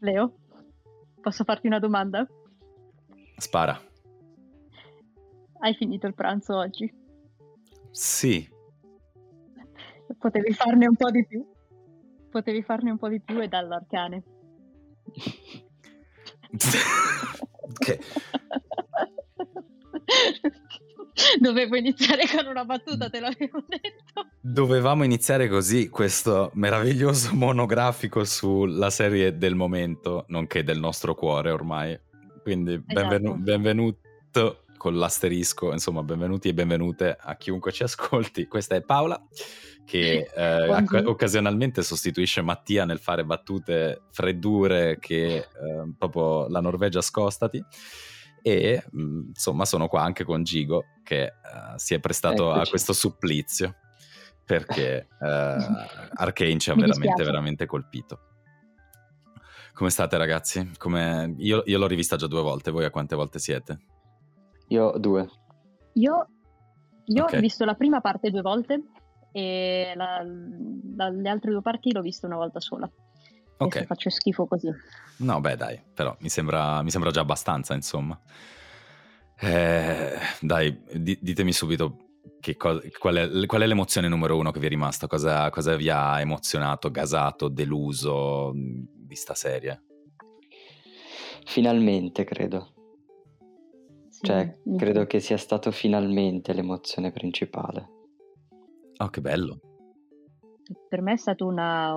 Leo, posso farti una domanda? Spara. Hai finito il pranzo oggi? Sì. Potevi farne un po' di più? Potevi farne un po' di più e dall'arcane. che... Dovevo iniziare con una battuta, te l'avevo detto. Dovevamo iniziare così questo meraviglioso monografico sulla serie del momento, nonché del nostro cuore ormai. Quindi benvenu- esatto. benvenuto con l'asterisco, insomma, benvenuti e benvenute a chiunque ci ascolti. Questa è Paola che eh, occasionalmente sostituisce Mattia nel fare battute freddure che eh, proprio la Norvegia scostati e mh, insomma sono qua anche con Gigo che uh, si è prestato Eccoci. a questo supplizio perché uh, Arcane ci ha veramente, veramente colpito. Come state ragazzi? Come... Io, io, l'ho rivista già due volte, voi a quante volte siete? Io due. Io, io okay. ho visto la prima parte due volte e la, la, le altre due parti l'ho vista una volta sola. Ok. Faccio schifo così. No, beh, dai, però mi sembra, mi sembra già abbastanza, insomma. Eh, dai, di, ditemi subito co- qual, è, qual, è, l'emozione numero uno che vi è rimasta? Cosa, cosa vi ha emozionato, gasato, deluso di sta serie? Finalmente, credo. Sì, cioè, credo che sia stato finalmente l'emozione principale. Oh, che bello. Per me è stato una,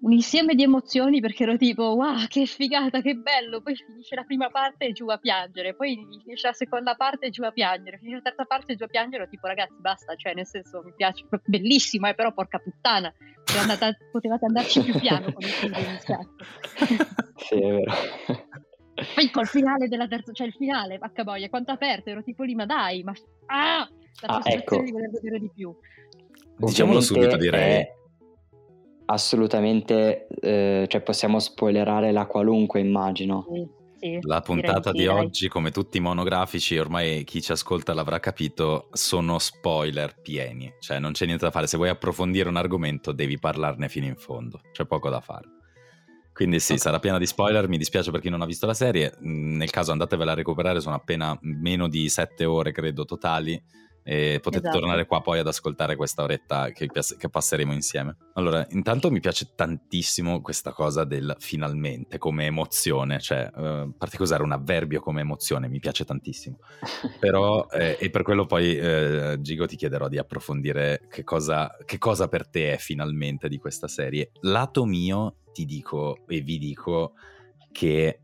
un insieme di emozioni perché ero tipo wow che figata che bello. Poi finisce la prima parte e giù a piangere. Poi finisce la seconda parte e giù a piangere. Finisce la terza parte e giù a piangere tipo ragazzi basta. Cioè nel senso mi piace bellissimo eh, però porca puttana. Andata, potevate andarci più piano con il film iniziato. Sì è vero. Poi col finale della terza cioè il finale vacca boia quanto aperto ero tipo lì ma dai ma ah! La ah, ecco. di voler vedere di più. Diciamolo subito direi. è assolutamente, eh, cioè possiamo spoilerare la qualunque, immagino. Sì. Sì, la puntata di oggi, come tutti i monografici, ormai chi ci ascolta l'avrà capito, sono spoiler pieni, cioè non c'è niente da fare. Se vuoi approfondire un argomento, devi parlarne fino in fondo, c'è poco da fare. Quindi sì, okay. sarà piena di spoiler, mi dispiace per chi non ha visto la serie, nel caso andatevela a recuperare, sono appena meno di sette ore, credo, totali e potete esatto. tornare qua poi ad ascoltare questa oretta che, che, passeremo insieme. Allora, intanto mi piace tantissimo questa cosa del finalmente come emozione, cioè, uh, a parte che usare un avverbio come emozione mi piace tantissimo, però, eh, e per quello poi, eh, Gigo, ti chiederò di approfondire che cosa, che cosa per te è finalmente di questa serie. Lato mio, ti dico e vi dico che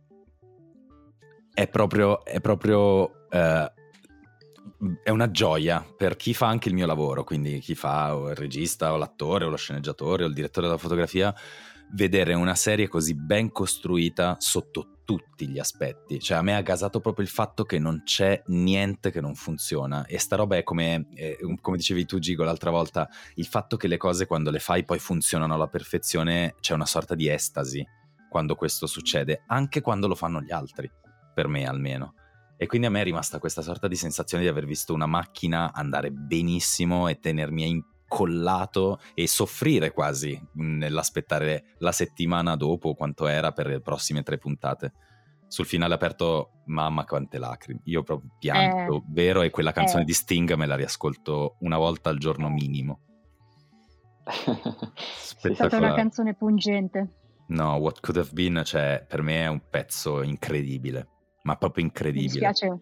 è proprio, è proprio uh, è una gioia per chi fa anche il mio lavoro, quindi chi fa o il regista o l'attore o lo sceneggiatore o il direttore della fotografia, vedere una serie così ben costruita sotto tutti gli aspetti. Cioè a me ha gasato proprio il fatto che non c'è niente che non funziona e sta roba è come, eh, come dicevi tu Gigo l'altra volta, il fatto che le cose quando le fai poi funzionano alla perfezione, c'è una sorta di estasi quando questo succede, anche quando lo fanno gli altri, per me almeno. E quindi a me è rimasta questa sorta di sensazione di aver visto una macchina andare benissimo e tenermi incollato e soffrire quasi nell'aspettare la settimana dopo quanto era per le prossime tre puntate. Sul finale aperto, mamma quante lacrime. Io proprio pianto, eh, vero? E quella canzone eh. di Sting me la riascolto una volta al giorno minimo. è stata una canzone pungente. No, What Could Have Been, cioè, per me è un pezzo incredibile ma proprio incredibile. Mi dispiace,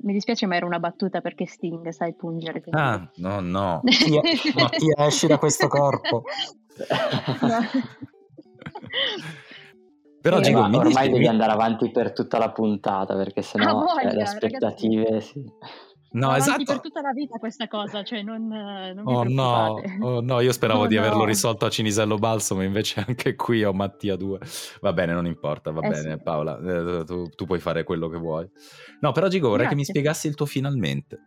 mi dispiace ma era una battuta perché Sting sai pungere. Quindi... Ah, no, no. Mattia, esci da questo corpo. no. Però eh, Gigo, ormai dici, devi andare avanti per tutta la puntata perché sennò ah, cioè, le aspettative ragazzi. sì. No, esatto. per tutta la vita questa cosa, cioè non, non oh, no, oh no, io speravo oh, di averlo risolto a Cinisello Balsamo, invece anche qui ho Mattia 2. Va bene, non importa, va eh bene sì. Paola, eh, tu, tu, puoi fare quello che vuoi. No, però Gigo, vorrei Grazie. che mi spiegassi il tuo finalmente.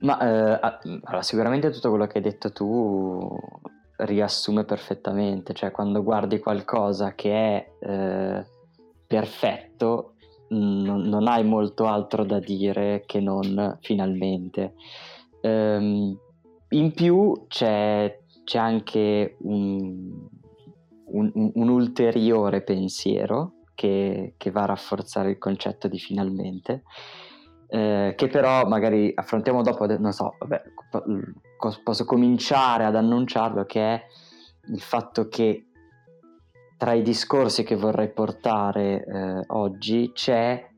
Ma eh, allora, sicuramente tutto quello che hai detto tu riassume perfettamente, cioè quando guardi qualcosa che è eh, perfetto non, non, hai molto altro da dire che non finalmente. Um, in più c'è, c'è anche un, un, un, ulteriore pensiero che, che, va a rafforzare il concetto di finalmente, eh, che però magari affrontiamo dopo, non so, vabbè, posso cominciare ad annunciarlo, che è il fatto che tra i discorsi che vorrei portare eh, oggi c'è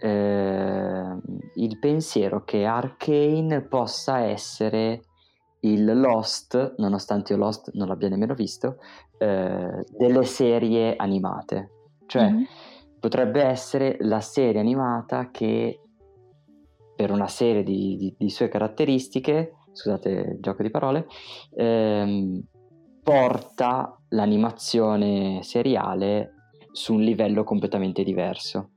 eh, il pensiero che Arcane possa essere il Lost, nonostante io Lost non l'abbia nemmeno visto, eh, delle serie animate. Cioè mm-hmm. potrebbe essere la serie animata che per una serie di, di, di sue caratteristiche, scusate il gioco di parole, ehm, porta l'animazione seriale su un livello completamente diverso.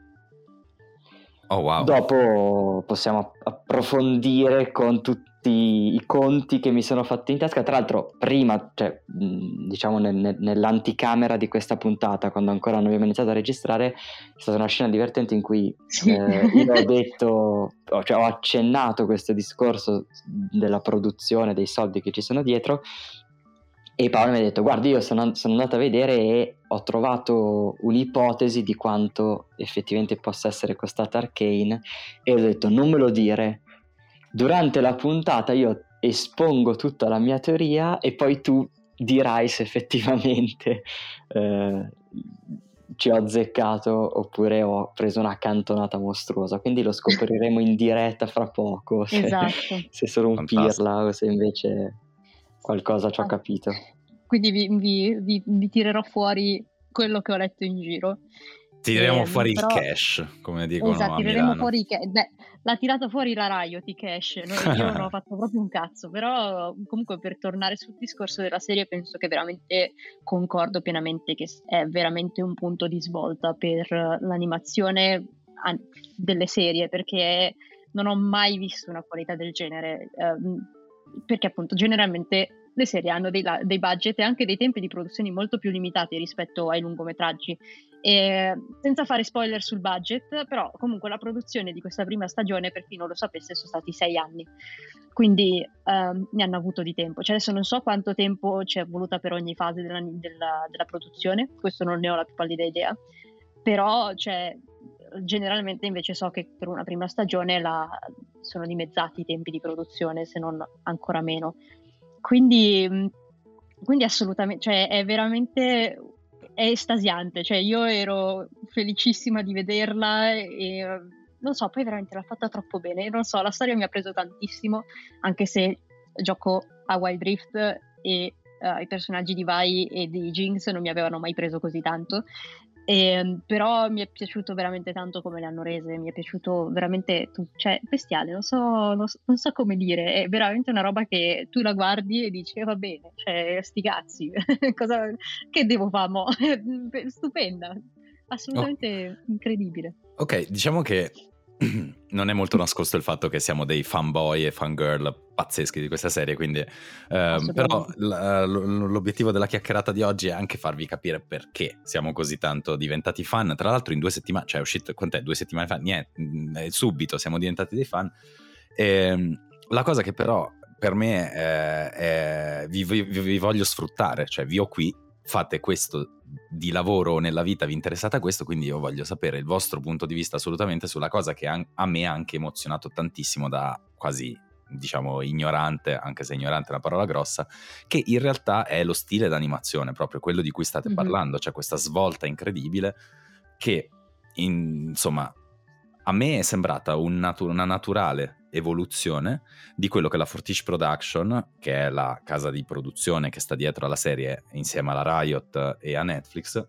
Oh, wow. Dopo possiamo approfondire con tutti i conti che mi sono fatti in tasca. Tra l'altro, prima, cioè, diciamo nel, nell'anticamera di questa puntata, quando ancora non abbiamo iniziato a registrare, è stata una scena divertente in cui eh, io ho detto, cioè ho accennato questo discorso della produzione, dei soldi che ci sono dietro e Paolo mi ha detto, guarda, io sono, sono, andato a vedere e ho trovato un'ipotesi di quanto effettivamente possa essere costata Arcane e ho detto, non me lo dire. Durante la puntata io espongo tutta la mia teoria e poi tu dirai se effettivamente eh, ci ho azzeccato oppure ho preso una cantonata mostruosa. Quindi lo scopriremo in diretta fra poco, se, esatto. se sono un Fantastico. pirla o se invece qualcosa ci ho ah. capito. Quindi vi, vi, vi, vi, tirerò fuori quello che ho letto in giro. Tireremo eh, fuori però... il cash, come dicono esatto, tireremo fuori il cash. Beh, l'ha tirato fuori la Riot i cash, no? io non ho fatto proprio un cazzo, però comunque per tornare sul discorso della serie penso che veramente concordo pienamente che è veramente un punto di svolta per l'animazione delle serie, perché non ho mai visto una qualità del genere. Eh, perché appunto generalmente le serie hanno dei, dei, budget e anche dei tempi di produzione molto più limitati rispetto ai lungometraggi. E, senza fare spoiler sul budget, però comunque la produzione di questa prima stagione, per chi non lo sapesse, sono stati sei anni. Quindi um, ne hanno avuto di tempo. Cioè adesso non so quanto tempo ci è voluta per ogni fase della, della, della produzione, questo non ne ho la più pallida idea, però cioè, generalmente invece so che per una prima stagione la, sono dimezzati i tempi di produzione, se non ancora meno. Quindi, mm, quindi assolutamente, cioè è veramente è estasiante, cioè io ero felicissima di vederla e non so, poi veramente l'ha fatta troppo bene, non so, la storia mi ha preso tantissimo, anche se gioco a Wild Rift e uh, i personaggi di Vi e di Jinx non mi avevano mai preso così tanto e, ehm, però mi è piaciuto veramente tanto come le hanno rese, mi è piaciuto veramente, cioè, bestiale, non so, non so, non so come dire, è veramente una roba che tu la guardi e dici, eh, va bene, cioè, sti cazzi, Cosa, che devo fare? Stupenda, assolutamente oh. incredibile. Ok, diciamo che non è molto nascosto il fatto che siamo dei fanboy e fangirl pazzeschi di questa serie, quindi eh, però l- l'obiettivo della chiacchierata di oggi è anche farvi capire perché siamo così tanto diventati fan. Tra l'altro in due settimane, cioè è uscito, quant'è? Due settimane fa? Niente, mm, subito siamo diventati dei fan. E, ehm, la cosa che però per me è, è vi, vi, vi voglio sfruttare, cioè vi ho qui fate questo di lavoro nella vita, vi interessate a questo, quindi io voglio sapere il vostro punto di vista assolutamente sulla cosa che a me ha anche emozionato tantissimo da quasi diciamo ignorante, anche se ignorante è una parola grossa, che in realtà è lo stile d'animazione, proprio quello di cui state mm-hmm. parlando, cioè questa svolta incredibile che in, insomma a me è sembrata un natu- una naturale evoluzione di quello che la Fortiche Production, che è la casa di produzione che sta dietro alla serie insieme alla Riot e a Netflix,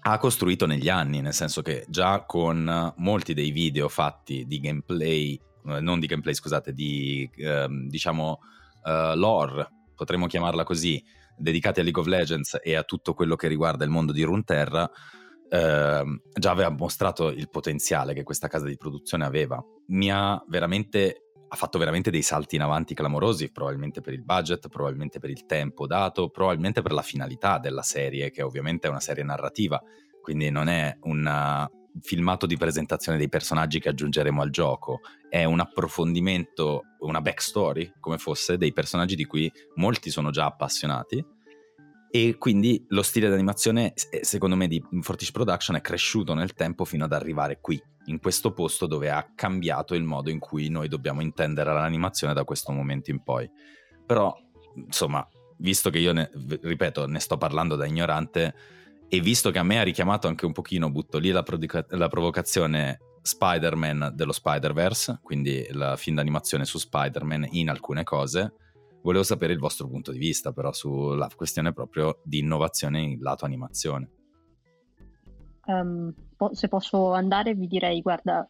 ha costruito negli anni, nel senso che già con molti dei video fatti di gameplay, eh, non di gameplay scusate, di eh, diciamo uh, lore, potremmo chiamarla così, dedicati a League of Legends e a tutto quello che riguarda il mondo di Runeterra, eh, già aveva mostrato il potenziale che questa casa di produzione aveva. Mi ha veramente ha fatto veramente dei salti in avanti clamorosi, probabilmente per il budget, probabilmente per il tempo dato, probabilmente per la finalità della serie, che ovviamente è una serie narrativa, quindi non è un filmato di presentazione dei personaggi che aggiungeremo al gioco, è un approfondimento, una backstory, come fosse, dei personaggi di cui molti sono già appassionati E quindi lo stile d'animazione, secondo me, di Fortish Production è cresciuto nel tempo fino ad arrivare qui, in questo posto dove ha cambiato il modo in cui noi dobbiamo intendere l'animazione da questo momento in poi. Però, insomma, visto che io, ne, ripeto, ne sto parlando da ignorante, e visto che a me ha richiamato anche un pochino, butto lì la, prodica- la provocazione Spider-Man dello Spider-Verse, quindi il film d'animazione su Spider-Man in alcune cose, volevo sapere il vostro punto di vista però sulla questione proprio di innovazione in lato animazione. Um, se posso andare vi direi, guarda,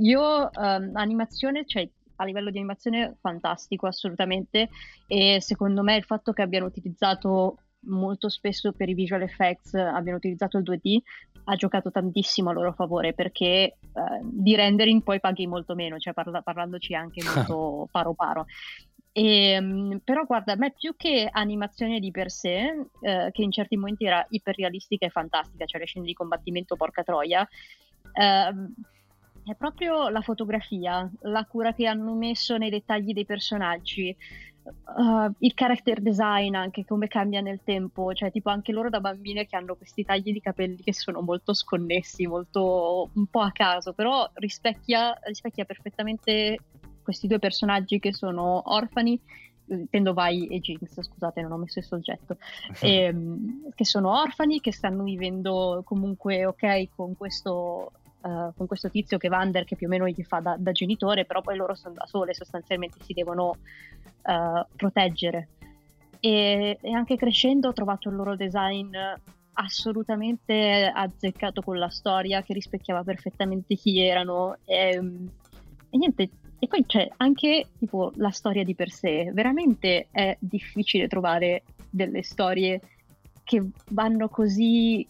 io um, animazione, cioè a livello di animazione fantastico assolutamente e secondo me il fatto che abbiano utilizzato molto spesso per i visual effects abbiano utilizzato il 2D ha giocato tantissimo a loro favore perché eh, di rendering poi paghi molto meno, cioè parla- parlandoci anche molto paro paro. E, ehm, però guarda, a me più che animazione di per sé, eh, che in certi momenti era iperrealistica e fantastica, cioè le scene di combattimento porca troia, eh, è proprio la fotografia, la cura che hanno messo nei dettagli dei personaggi, uh, il character design anche come cambia nel tempo, cioè tipo anche loro da bambine che hanno questi tagli di capelli che sono molto sconnessi, molto un po' a caso, però rispecchia, rispecchia perfettamente questi due personaggi che sono orfani intendo Vai e Jinx, scusate, non ho messo il soggetto, ehm, che sono orfani, che stanno vivendo comunque ok con questo Uh, con questo tizio che Vander che più o meno gli fa da, da genitore, però poi loro sono da sole, sostanzialmente si devono uh, proteggere. E, e, anche crescendo ho trovato il loro design assolutamente azzeccato con la storia, che rispecchiava perfettamente chi erano. E, e niente, e poi c'è anche tipo la storia di per sé. Veramente è difficile trovare delle storie che vanno così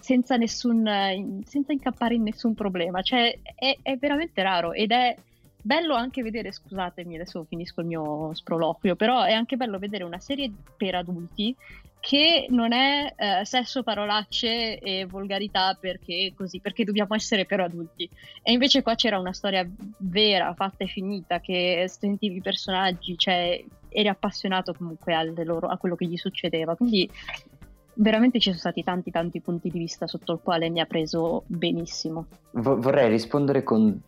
senza nessun senza incappare in nessun problema cioè è, è, veramente raro ed è bello anche vedere scusatemi adesso finisco il mio sproloquio però è anche bello vedere una serie per adulti che non è eh, sesso, parolacce e volgarità perché così, perché dobbiamo essere per adulti. E invece qua c'era una storia vera, fatta e finita, che sentivi i personaggi, cioè eri appassionato comunque loro, a quello che gli succedeva. Quindi veramente ci sono stati tanti tanti punti di vista sotto il quale mi ha preso benissimo. V- vorrei rispondere con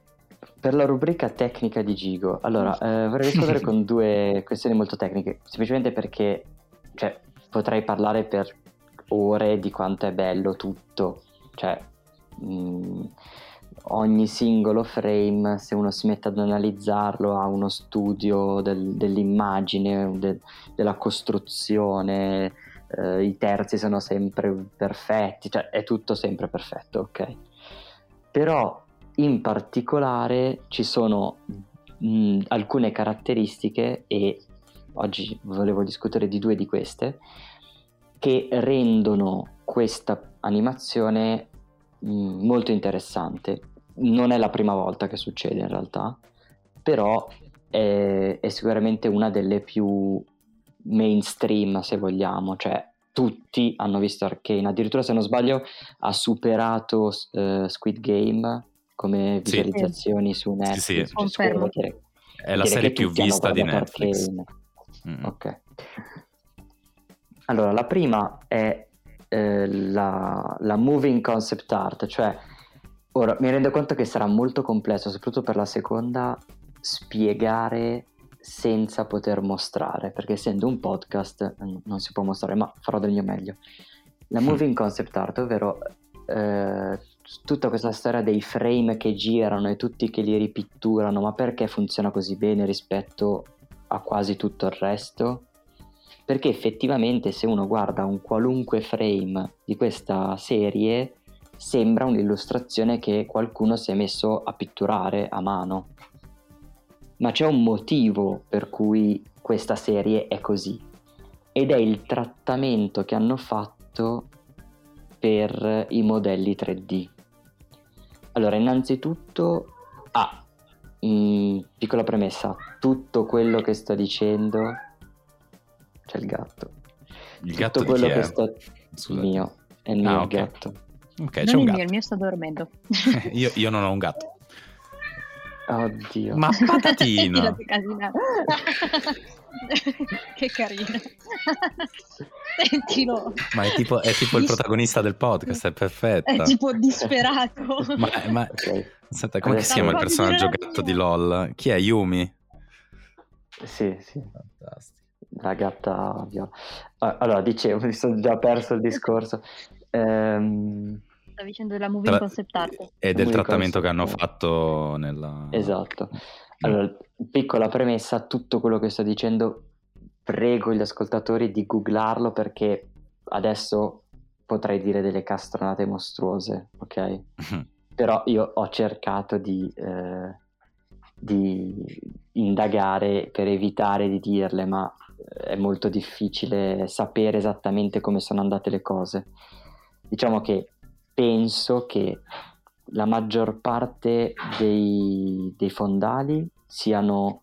per la rubrica tecnica di Gigo. Allora, eh, vorrei rispondere con due questioni molto tecniche, semplicemente perché cioè, potrei parlare per ore di quanto è bello tutto, cioè mh, mm, ogni singolo frame, se uno si mette ad analizzarlo, ha uno studio del, dell'immagine, de, della costruzione, eh, i terzi sono sempre perfetti, cioè è tutto sempre perfetto, ok? Però in particolare ci sono mh, alcune caratteristiche e oggi volevo discutere di due di queste, che rendono questa animazione mh, molto interessante. Non è la prima volta che succede in realtà, però è, è sicuramente una delle più mainstream, se vogliamo, cioè tutti hanno visto Arcane, addirittura se non sbaglio ha superato uh, Squid Game come visualizzazioni sì. su Netflix. Sì, sì. Confermo. È la serie più vista di Netflix. Arcane. Mm. Ok. Allora, la prima è eh, la, la moving concept art, cioè ora mi rendo conto che sarà molto complesso, soprattutto per la seconda, spiegare senza poter mostrare, perché essendo un podcast non si può mostrare, ma farò del mio meglio. La moving concept art, ovvero eh, tutta questa storia dei frame che girano e tutti che li ripitturano, ma perché funziona così bene rispetto a quasi tutto il resto? Perché effettivamente se uno guarda un qualunque frame di questa serie sembra un'illustrazione che qualcuno si è messo a pitturare a mano. Ma c'è un motivo per cui questa serie è così. Ed è il trattamento che hanno fatto per i modelli 3D allora innanzitutto Mm, piccola premessa, tutto quello che sto dicendo c'è il gatto. Il gatto tutto quello che sto il mio è il mio ah, okay. gatto. Ok, non c'è un il gatto. Mio, il mio sta dormendo. io, io non ho un gatto. Oddio. Ma patatina! che carino. Sentilo. Ma è tipo, è tipo il protagonista del podcast, è perfetto. È tipo disperato. ma, ma... Okay. Aspetta, come si chiama il personaggio gatto di LOL? Chi è Yumi? Sì, sì. Fantastico. La gatta viola. Ah, allora, dicevo, mi sono già perso il discorso. Ehm... Stavi dicendo della movie Tra... concept art. E del trattamento che hanno fatto nella... Esatto. Allora, piccola premessa, tutto quello che sto dicendo, prego gli ascoltatori di googlarlo perché adesso potrei dire delle castronate mostruose, ok? Però io ho cercato di, eh, di indagare per evitare di dirle, ma eh, è molto difficile sapere esattamente come sono andate le cose. Diciamo che penso che la maggior parte dei, dei fondali siano,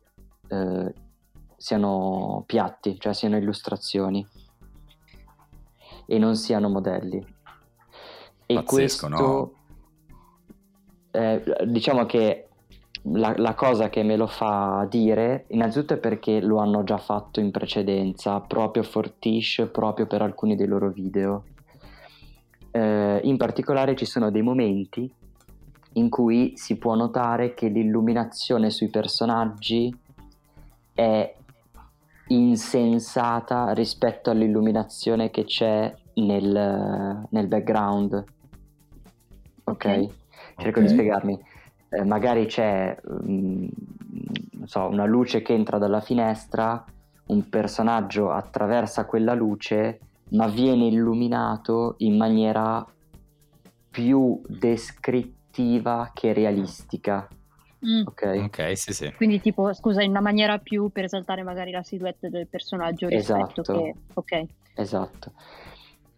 eh, siano, piatti, cioè siano illustrazioni e non siano modelli. E Pazzesco, questo, no? eh, diciamo che la, la, cosa che me lo fa dire, innanzitutto è perché lo hanno già fatto in precedenza, proprio Fortish, proprio per alcuni dei loro video. Eh, in particolare ci sono dei momenti in cui si può notare che l'illuminazione sui personaggi è insensata rispetto all'illuminazione che c'è nel, nel background. Ok? okay. Cerco okay. di spiegarmi. Eh, magari c'è um, so, una luce che entra dalla finestra, un personaggio attraversa quella luce ma viene illuminato in maniera più descrittiva che realistica. Mm. Ok, ok, sì, sì. Quindi, tipo, scusa, in una maniera più per esaltare magari la silhouette del personaggio esatto. che... Ok. Esatto.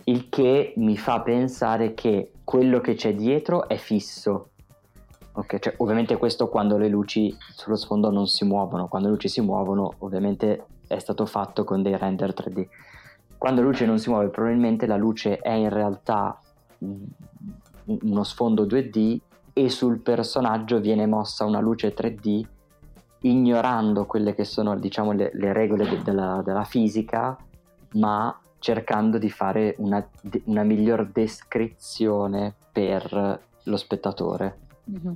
Il che mi fa pensare che quello che c'è dietro è fisso. Ok, cioè, ovviamente questo quando le luci sullo sfondo non si muovono, quando le luci si muovono, ovviamente è stato fatto con dei render 3D quando la luce non si muove probabilmente la luce è in realtà uno sfondo 2D e sul personaggio viene mossa una luce 3D ignorando quelle che sono diciamo le, le regole de- della, della, fisica ma cercando di fare una, una miglior descrizione per lo spettatore mm-hmm.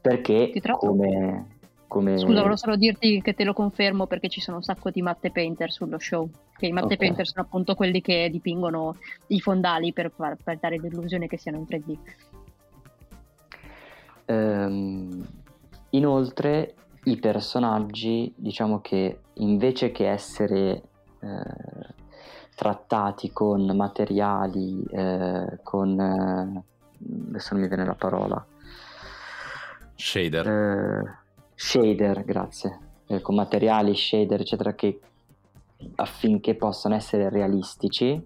perché come, come... Scusa, volevo solo dirti che te lo confermo perché ci sono un sacco di matte painter sullo show. Che i matte okay. painter sono appunto quelli che dipingono i fondali per, far, per dare l'illusione che siano in 3D. Um, ehm, inoltre, i personaggi, diciamo che invece che essere eh, trattati con materiali, eh, con... Eh, adesso non mi viene la parola. Shader. Shader, grazie, eh, con materiali, shader, eccetera, che affinché possano essere realistici,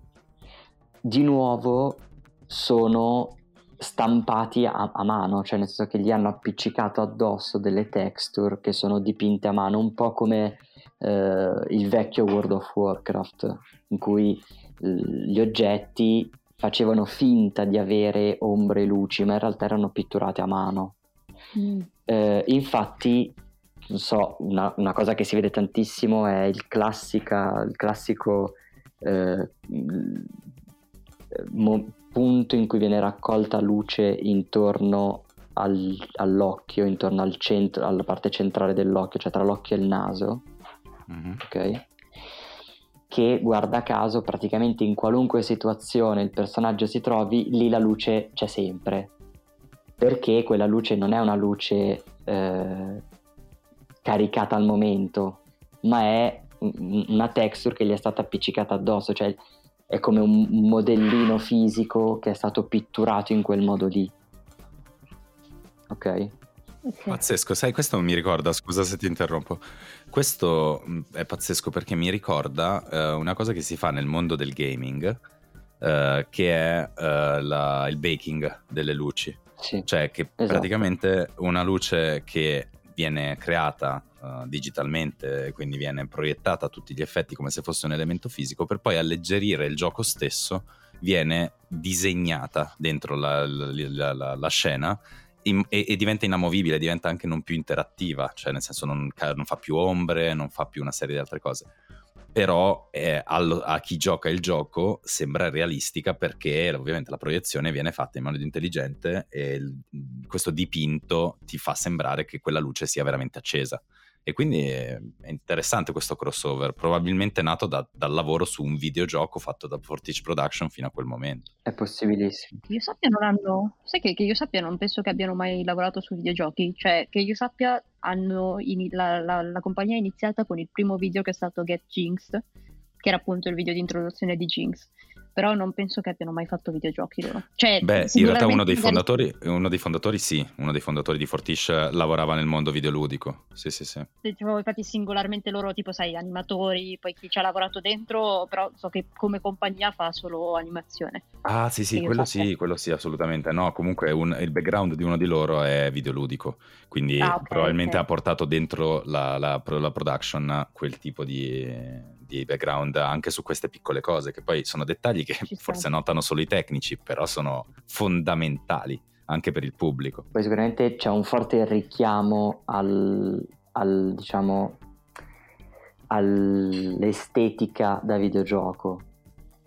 di nuovo sono stampati a, a, mano, cioè nel senso che gli hanno appiccicato addosso delle texture che sono dipinte a mano, un po' come eh, il vecchio World of Warcraft, in cui gli oggetti facevano finta di avere ombre e luci, ma in realtà erano pitturate a mano. Mm. Eh, infatti, non so, una, una, cosa che si vede tantissimo è il, classica, il classico eh, mo- punto in cui viene raccolta luce intorno al, all'occhio, intorno al centro, alla parte centrale dell'occhio, cioè tra l'occhio e il naso. Mm-hmm. Ok? Che guarda caso, praticamente in qualunque situazione il personaggio si trovi, lì la luce c'è sempre perché quella luce non è una luce eh, caricata al momento, ma è una texture che gli è stata appiccicata addosso, cioè è come un modellino fisico che è stato pitturato in quel modo lì. Ok? okay. Pazzesco, sai, questo mi ricorda, scusa se ti interrompo, questo è pazzesco perché mi ricorda uh, una cosa che si fa nel mondo del gaming, uh, che è uh, la, il baking delle luci. Sì, cioè che esatto. praticamente una luce che viene creata uh, digitalmente, quindi viene proiettata a tutti gli effetti come se fosse un elemento fisico, per poi alleggerire il gioco stesso viene disegnata dentro la, la, la, la scena in, e, e, diventa inamovibile, diventa anche non più interattiva, cioè nel senso non, non fa più ombre, non fa più una serie di altre cose però eh, allo, a chi gioca il gioco sembra realistica perché ovviamente la proiezione viene fatta in modo intelligente e il, questo dipinto ti fa sembrare che quella luce sia veramente accesa. E quindi è interessante questo crossover, probabilmente nato da, dal lavoro su un videogioco fatto da Fortich Production fino a quel momento. È possibilissimo. Che io sappia non hanno, sai che, che io sappia non penso che abbiano mai lavorato su videogiochi, cioè che io sappia hanno in, la, la, la compagnia è iniziata con il primo video che è stato Get Jinxed, che era appunto il video di introduzione di Jinx però non penso che abbiano mai fatto videogiochi loro. Cioè, Beh, in realtà uno dei, fondatori, uno dei fondatori sì, uno dei fondatori di Fortish lavorava nel mondo videoludico, sì sì sì. Tipo, infatti singolarmente loro, tipo sai, animatori, poi chi ci ha lavorato dentro, però so che come compagnia fa solo animazione. Ah sì sì, quello sì, quello sì, assolutamente. No, comunque un, il background di uno di loro è videoludico, quindi ah, okay, probabilmente okay. ha portato dentro la, la, la production quel tipo di di background anche su queste piccole cose, che poi sono dettagli che forse notano solo i tecnici, però sono fondamentali anche per il pubblico. Poi sicuramente c'è un forte richiamo al, al diciamo, all'estetica da videogioco.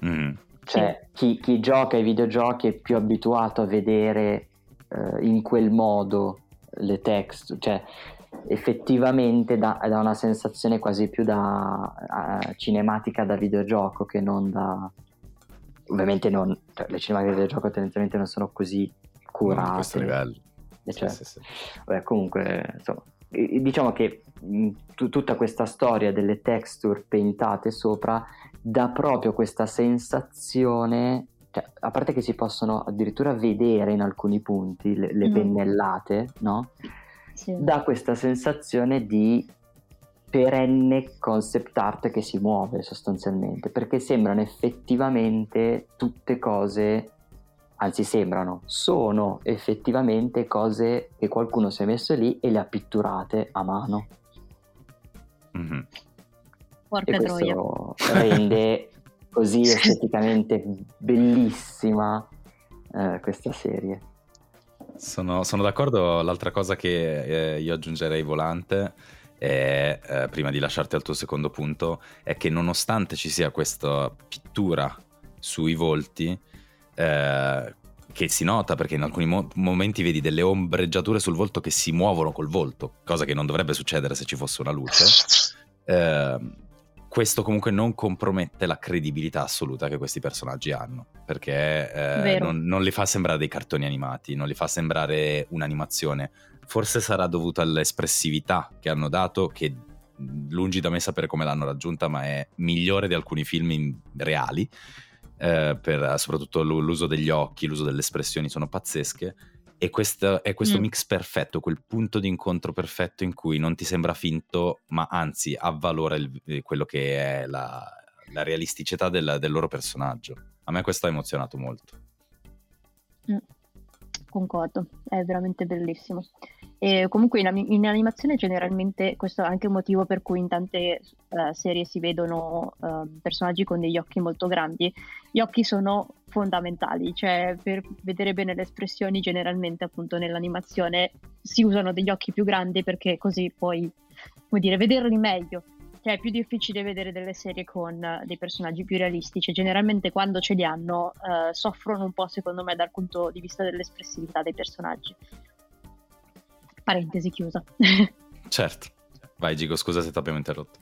Mm. Cioè, chi, chi, gioca ai videogiochi è più abituato a vedere eh, in quel modo le texture, cioè effettivamente dà, dà, una sensazione quasi più da uh, cinematica da videogioco che non da ovviamente non, cioè, le cinematiche da videogioco tendenzialmente non sono così curate non a questo livello cioè, sì, sì, sì. Vabbè, comunque insomma, diciamo che t- tutta questa storia delle texture paintate sopra dà proprio questa sensazione cioè, a parte che si possono addirittura vedere in alcuni punti le, le mm. pennellate no? Sì. dà questa sensazione di perenne concept art che si muove sostanzialmente, perché sembrano effettivamente tutte cose, anzi sembrano, sono effettivamente cose che qualcuno si è messo lì e le ha pitturate a mano. Mm-hmm. Porca e troia. rende così esteticamente bellissima eh, questa serie. Sono, sono, d'accordo. L'altra cosa che eh, io aggiungerei volante, è, eh, prima di lasciarti al tuo secondo punto, è che nonostante ci sia questa pittura sui volti, eh, che si nota perché in alcuni mo- momenti vedi delle ombreggiature sul volto che si muovono col volto, cosa che non dovrebbe succedere se ci fosse una luce. Eh, questo comunque non compromette la credibilità assoluta che questi personaggi hanno, perché eh, non, non, li fa sembrare dei cartoni animati, non li fa sembrare un'animazione. Forse sarà dovuto all'espressività che hanno dato, che lungi da me sapere come l'hanno raggiunta, ma è migliore di alcuni film reali, eh, per soprattutto l'uso degli occhi, l'uso delle espressioni sono pazzesche e questo, è questo mm. mix perfetto, quel punto di incontro perfetto in cui non ti sembra finto, ma anzi avvalora il, eh, quello che è la, la realisticità del, del, loro personaggio. A me questo ha emozionato molto. Mm. Concordo, è veramente bellissimo. E comunque in, in, animazione generalmente questo è anche un motivo per cui in tante uh, serie si vedono uh, personaggi con degli occhi molto grandi. Gli occhi sono fondamentali, cioè per vedere bene le espressioni generalmente appunto nell'animazione si usano degli occhi più grandi perché così puoi, come dire, vederli meglio. Cioè è più difficile vedere delle serie con uh, dei personaggi più realistici. Generalmente quando ce li hanno soffrono un po' secondo me dal punto di vista dell'espressività dei personaggi. Parentesi chiusa. certo. Vai Gigo, scusa se ti abbiamo interrotto.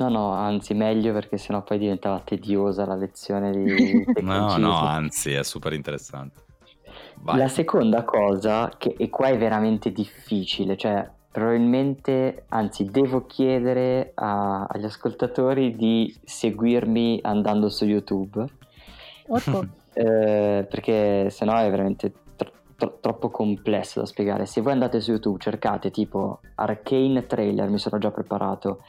No, no, anzi meglio perché sennò poi diventava tediosa la lezione di No, no, anzi è super interessante. Vai. La seconda cosa, che e qua è veramente difficile, cioè probabilmente, anzi devo chiedere a, agli ascoltatori di seguirmi andando su YouTube. eh, perché sennò è veramente tro- troppo complesso da spiegare. Se voi andate su YouTube, cercate tipo Arcane Trailer, mi sono già preparato,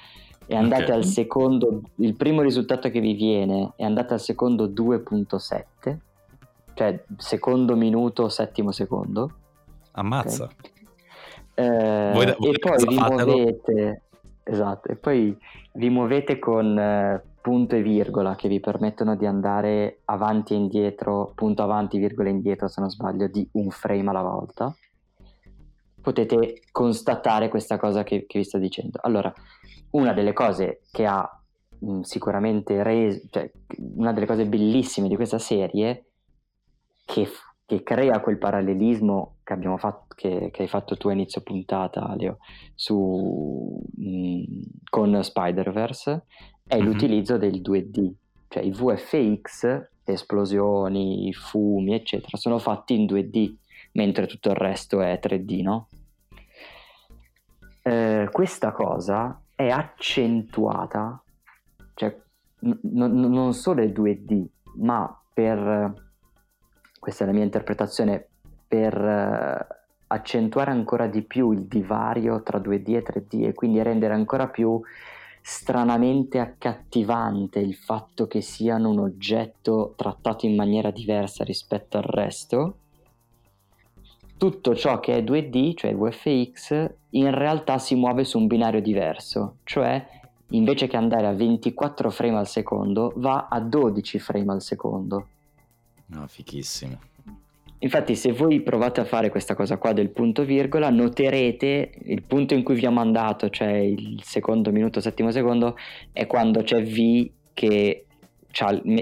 e andate okay. al secondo, il primo risultato che vi viene e andate al secondo 2.7, cioè secondo minuto, settimo secondo. Ammazza. Okay. Eh, voi, voi e poi vi muovete, esatto, e poi vi muovete con eh, punto e virgola che vi permettono di andare avanti e indietro, punto avanti, virgola indietro se non sbaglio, di un frame alla volta. potete constatare questa cosa che, che vi sto dicendo. Allora, una delle cose che ha mh, sicuramente reso, cioè una delle cose bellissime di questa serie che, che crea quel parallelismo che, abbiamo fatto, che, che, hai fatto tu a inizio puntata, Leo, su, mh, con Spider-Verse, è mm-hmm. l'utilizzo del 2D, cioè i VFX, esplosioni, fumi, eccetera, sono fatti in 2D, mentre tutto il resto è 3D, no? Eh, questa cosa è accentuata, cioè n- n- non solo è 2D, ma per, questa è la mia interpretazione, per accentuare ancora di più il divario tra 2D e 3D e quindi rendere ancora più stranamente accattivante il fatto che siano un oggetto trattato in maniera diversa rispetto al resto, tutto ciò che è 2D, cioè VFX, in realtà si muove su un binario diverso, cioè invece che andare a 24 frame al secondo va a 12 frame al secondo. No, fichissimo. Infatti, se voi provate a fare questa cosa qua del punto virgola, noterete il punto in cui vi ho mandato, cioè il secondo minuto, settimo secondo, è quando c'è V che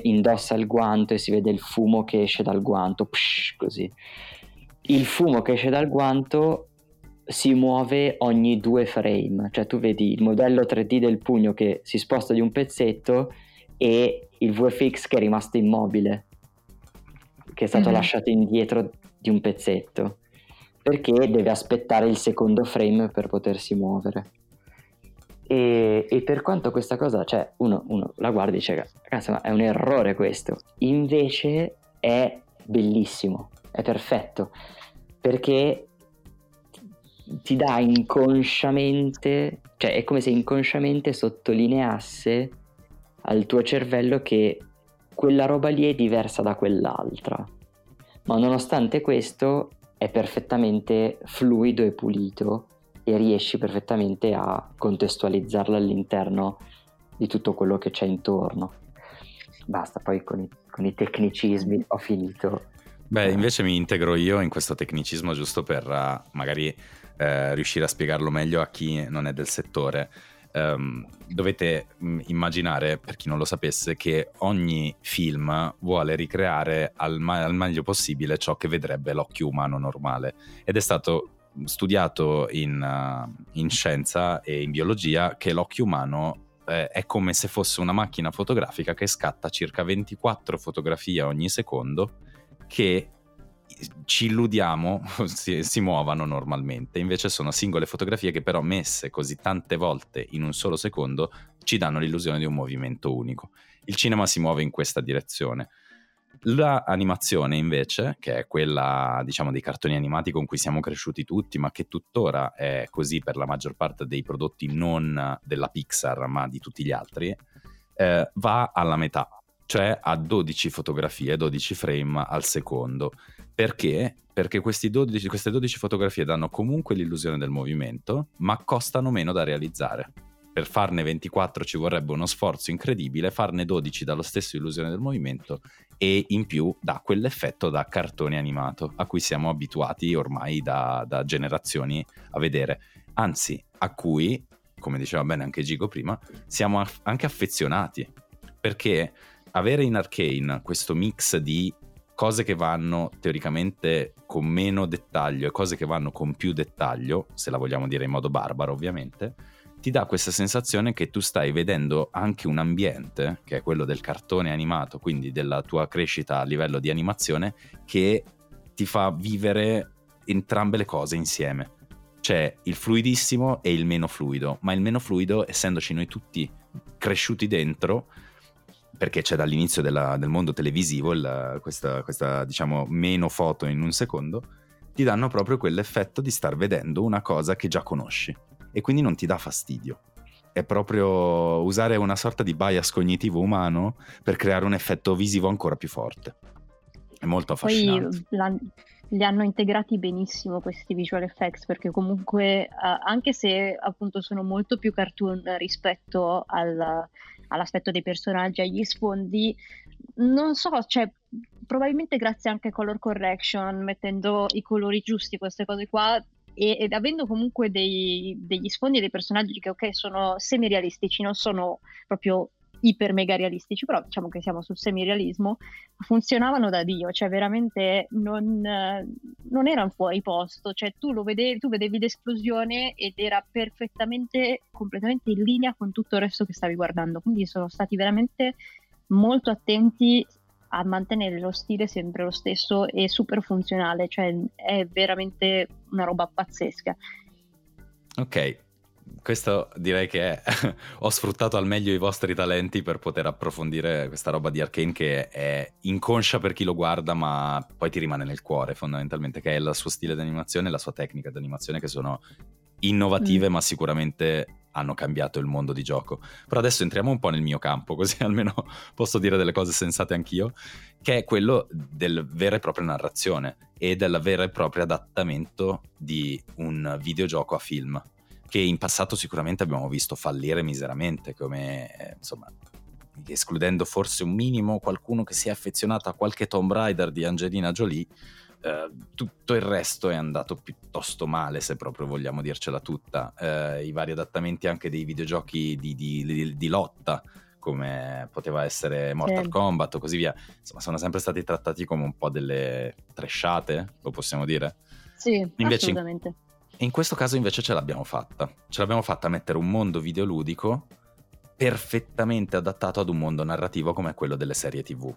indossa il guanto e si vede il fumo che esce dal guanto, psh, così. Il fumo che esce dal guanto si muove ogni due frame, cioè tu vedi il modello 3D del pugno che si sposta di un pezzetto e il VFX che è rimasto immobile, che è stato mm-hmm. lasciato indietro di un pezzetto, perché deve aspettare il secondo frame per potersi muovere. E, e per quanto questa cosa, cioè uno, uno la guarda e dice, ragazzi, ma è un errore questo, invece è bellissimo, è perfetto perché ti dà inconsciamente, cioè è come se inconsciamente sottolineasse al tuo cervello che quella roba lì è diversa da quell'altra. Ma nonostante questo è perfettamente fluido e pulito e riesci perfettamente a contestualizzarla all'interno di tutto quello che c'è intorno. Basta, poi con i, con i tecnicismi ho finito. Beh, invece mi integro io in questo tecnicismo giusto per uh, magari uh, riuscire a spiegarlo meglio a chi non è del settore. Um, dovete um, immaginare, per chi non lo sapesse, che ogni film vuole ricreare al, ma- al meglio possibile ciò che vedrebbe l'occhio umano normale. Ed è stato studiato in, uh, in scienza e in biologia che l'occhio umano è come se fosse una macchina fotografica che scatta circa 24 fotografie ogni secondo che ci illudiamo si, si, muovano normalmente, invece sono singole fotografie che però messe così tante volte in un solo secondo ci danno l'illusione di un movimento unico. Il cinema si muove in questa direzione. L'animazione invece, che è quella diciamo dei cartoni animati con cui siamo cresciuti tutti, ma che tuttora è così per la maggior parte dei prodotti non della Pixar, ma di tutti gli altri, eh, va alla metà cioè a 12 fotografie, 12 frame al secondo. Perché? Perché 12, queste 12 fotografie danno comunque l'illusione del movimento, ma costano meno da realizzare. Per farne 24 ci vorrebbe uno sforzo incredibile, farne 12 dà lo stesso illusione del movimento e in più dà quell'effetto da cartone animato a cui siamo abituati ormai da, da generazioni a vedere. Anzi, a cui, come diceva bene anche Gigo prima, siamo anche affezionati. Perché avere in Arcane questo mix di cose che vanno teoricamente con meno dettaglio e cose che vanno con più dettaglio, se la vogliamo dire in modo barbaro ovviamente, ti dà questa sensazione che tu stai vedendo anche un ambiente, che è quello del cartone animato, quindi della tua crescita a livello di animazione, che ti fa vivere entrambe le cose insieme. C'è il fluidissimo e il meno fluido, ma il meno fluido, essendoci noi tutti cresciuti dentro, perché c'è dall'inizio della, del mondo televisivo il, questa, questa, diciamo, meno foto in un secondo, ti danno proprio quell'effetto di star vedendo una cosa che già conosci e quindi non ti dà fastidio. È proprio usare una sorta di bias cognitivo umano per creare un effetto visivo ancora più forte. È molto affascinante. Poi li hanno integrati benissimo questi visual effects perché comunque uh, anche se appunto sono molto più cartoon rispetto al, all'aspetto dei personaggi, agli sfondi, non so, cioè probabilmente grazie anche a color correction, mettendo i colori giusti, queste cose qua, e, ed avendo comunque dei, degli sfondi e dei personaggi che ok sono semi-realistici, non sono proprio iper mega realistici, però diciamo che siamo sul semi-realismo, funzionavano da Dio, cioè veramente non, non erano fuori posto, cioè tu lo vedevi, tu vedevi l'esplosione ed era perfettamente, completamente in linea con tutto il resto che stavi guardando, quindi sono stati veramente molto attenti a mantenere lo stile sempre lo stesso e super funzionale, cioè è veramente una roba pazzesca. Ok, questo direi che è, ho sfruttato al meglio i vostri talenti per poter approfondire questa roba di Arkane che è inconscia per chi lo guarda ma poi ti rimane nel cuore fondamentalmente che è il suo stile di animazione e la sua tecnica di animazione che sono innovative mm. ma sicuramente hanno cambiato il mondo di gioco. Però adesso entriamo un po' nel mio campo, così almeno posso dire delle cose sensate anch'io, che è quello del vera e propria narrazione e del vero e proprio adattamento di un videogioco a film, che in passato sicuramente abbiamo visto fallire miseramente, come eh, insomma escludendo forse un minimo qualcuno che si è affezionato a qualche Tomb Raider di Angelina Jolie, eh, tutto il resto è andato piuttosto male, se proprio vogliamo dircela tutta. Eh, I vari adattamenti anche dei videogiochi di, di, di, di lotta, come poteva essere Mortal sì. Kombat o così via, insomma, sono sempre stati trattati come un po' delle tresciate, lo possiamo dire? Sì, invece, assolutamente. In, in questo caso invece ce l'abbiamo fatta. Ce l'abbiamo fatta a mettere un mondo videoludico perfettamente adattato ad un mondo narrativo come quello delle serie TV.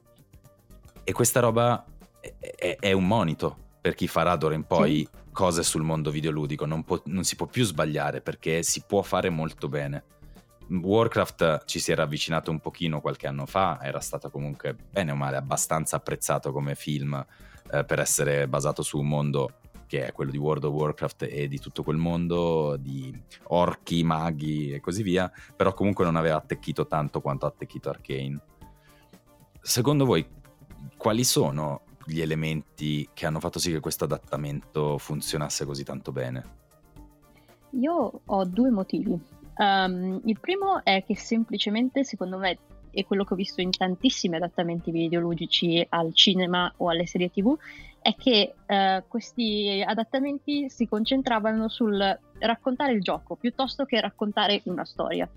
E questa roba è, è, un monito per chi farà d'ora in poi sì. cose sul mondo videoludico, non, può, non si può più sbagliare perché si può fare molto bene. Warcraft ci si era avvicinato un pochino qualche anno fa, era stato comunque bene o male abbastanza apprezzato come film eh, per essere basato su un mondo che è quello di World of Warcraft e di tutto quel mondo di orchi, maghi e così via, però comunque non aveva attecchito tanto quanto ha attecchito Arkane. Secondo voi quali sono gli elementi che hanno fatto sì che questo adattamento funzionasse così tanto bene? Io ho due motivi. Um, il primo è che semplicemente, secondo me, è quello che ho visto in tantissimi adattamenti videoludici al cinema o alle serie tv, è che uh, questi adattamenti si concentravano sul raccontare il gioco piuttosto che raccontare una storia.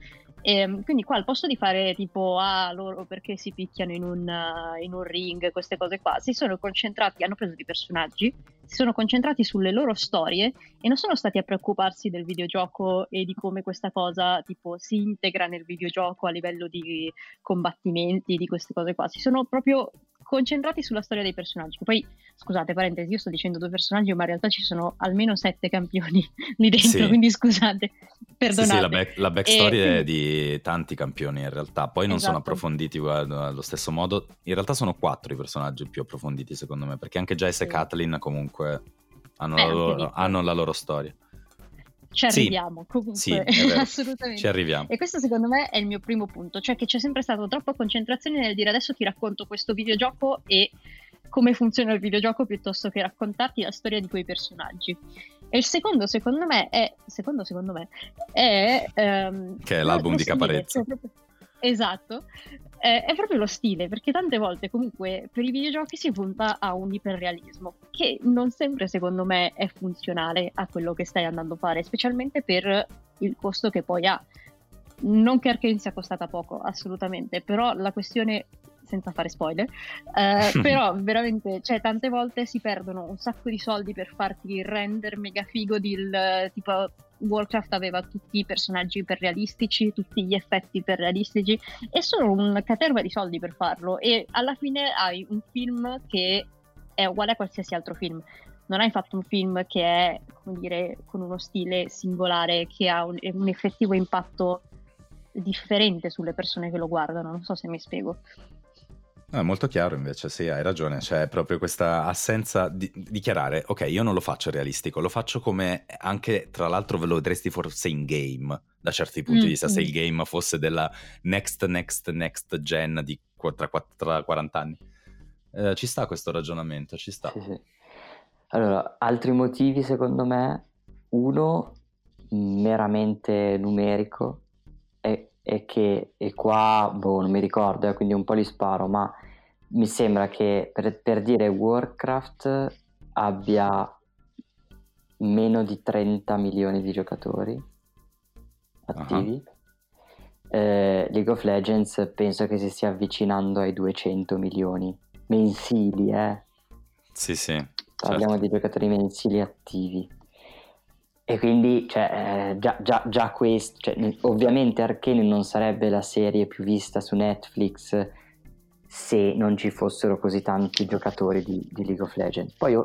E, ehm, quindi qua al posto di fare tipo, ah, loro perché si picchiano in un, uh, in un ring, queste cose qua, si sono concentrati, hanno preso dei personaggi, si sono concentrati sulle loro storie e non sono stati a preoccuparsi del videogioco e di come questa cosa tipo si integra nel videogioco a livello di combattimenti, di queste cose qua. Si sono proprio concentrati sulla storia dei personaggi. Poi, scusate, parentesi, io sto dicendo due personaggi, ma in realtà ci sono almeno sette campioni lì dentro, sì. quindi scusate, perdonate. Sì, sì la, back, la backstory e... è di tanti campioni in realtà, poi non esatto. sono approfonditi allo stesso modo. In realtà sono quattro i personaggi più approfonditi secondo me, perché anche Jace sì. e Kathleen comunque hanno, Beh, la loro, hanno la loro storia ci arriviamo sì, comunque, sì, assolutamente. Ci arriviamo. E questo secondo me è il mio primo punto, cioè che c'è sempre stata troppa concentrazione nel dire adesso ti racconto questo videogioco e come funziona il videogioco piuttosto che raccontarti la storia di quei personaggi. E il secondo, secondo me, è, secondo, secondo me, è... Um, che è l'album di Caparezza. Cioè, esatto, eh, è proprio lo stile, perché tante volte comunque per i videogiochi si punta a un iperrealismo, che non sempre secondo me è funzionale a quello che stai andando a fare, specialmente per il costo che poi ha. Non che Arkane sia costata poco, assolutamente, però la questione senza fare spoiler, eh, però veramente, cioè, tante volte si perdono un sacco di soldi per farti il render mega figo di tipo Warcraft aveva tutti i personaggi iperrealistici, tutti gli effetti iperrealistici e solo un caterva di soldi per farlo e alla fine hai un film che è uguale a qualsiasi altro film. Non hai fatto un film che è, come dire, con uno stile singolare, che ha un, un effettivo impatto differente sulle persone che lo guardano, non so se mi spiego. No, è molto chiaro invece, sì, hai ragione, c'è proprio questa assenza di dichiarare, ok, io non lo faccio realistico, lo faccio come anche, tra l'altro ve lo vedresti forse in game, da certi punti mm, di vista, mm. se il game fosse della next, next, next gen di tra, tra 40 anni. Eh, ci sta questo ragionamento, ci sta. Sì, sì. Allora, altri motivi secondo me, uno meramente numerico, è è che, e qua boh, non mi ricordo, eh, quindi un po' li sparo, ma mi sembra che per, per dire Warcraft abbia meno di 30 milioni di giocatori attivi. Uh-huh. Eh, League of Legends penso che si stia avvicinando ai 200 milioni mensili, eh. Sì, sì. Parliamo certo. di giocatori mensili attivi. E quindi, cioè, eh, già, già, già questo, cioè, ovviamente Arcane non sarebbe la serie più vista su Netflix se non ci fossero così tanti giocatori di, di League of Legends. Poi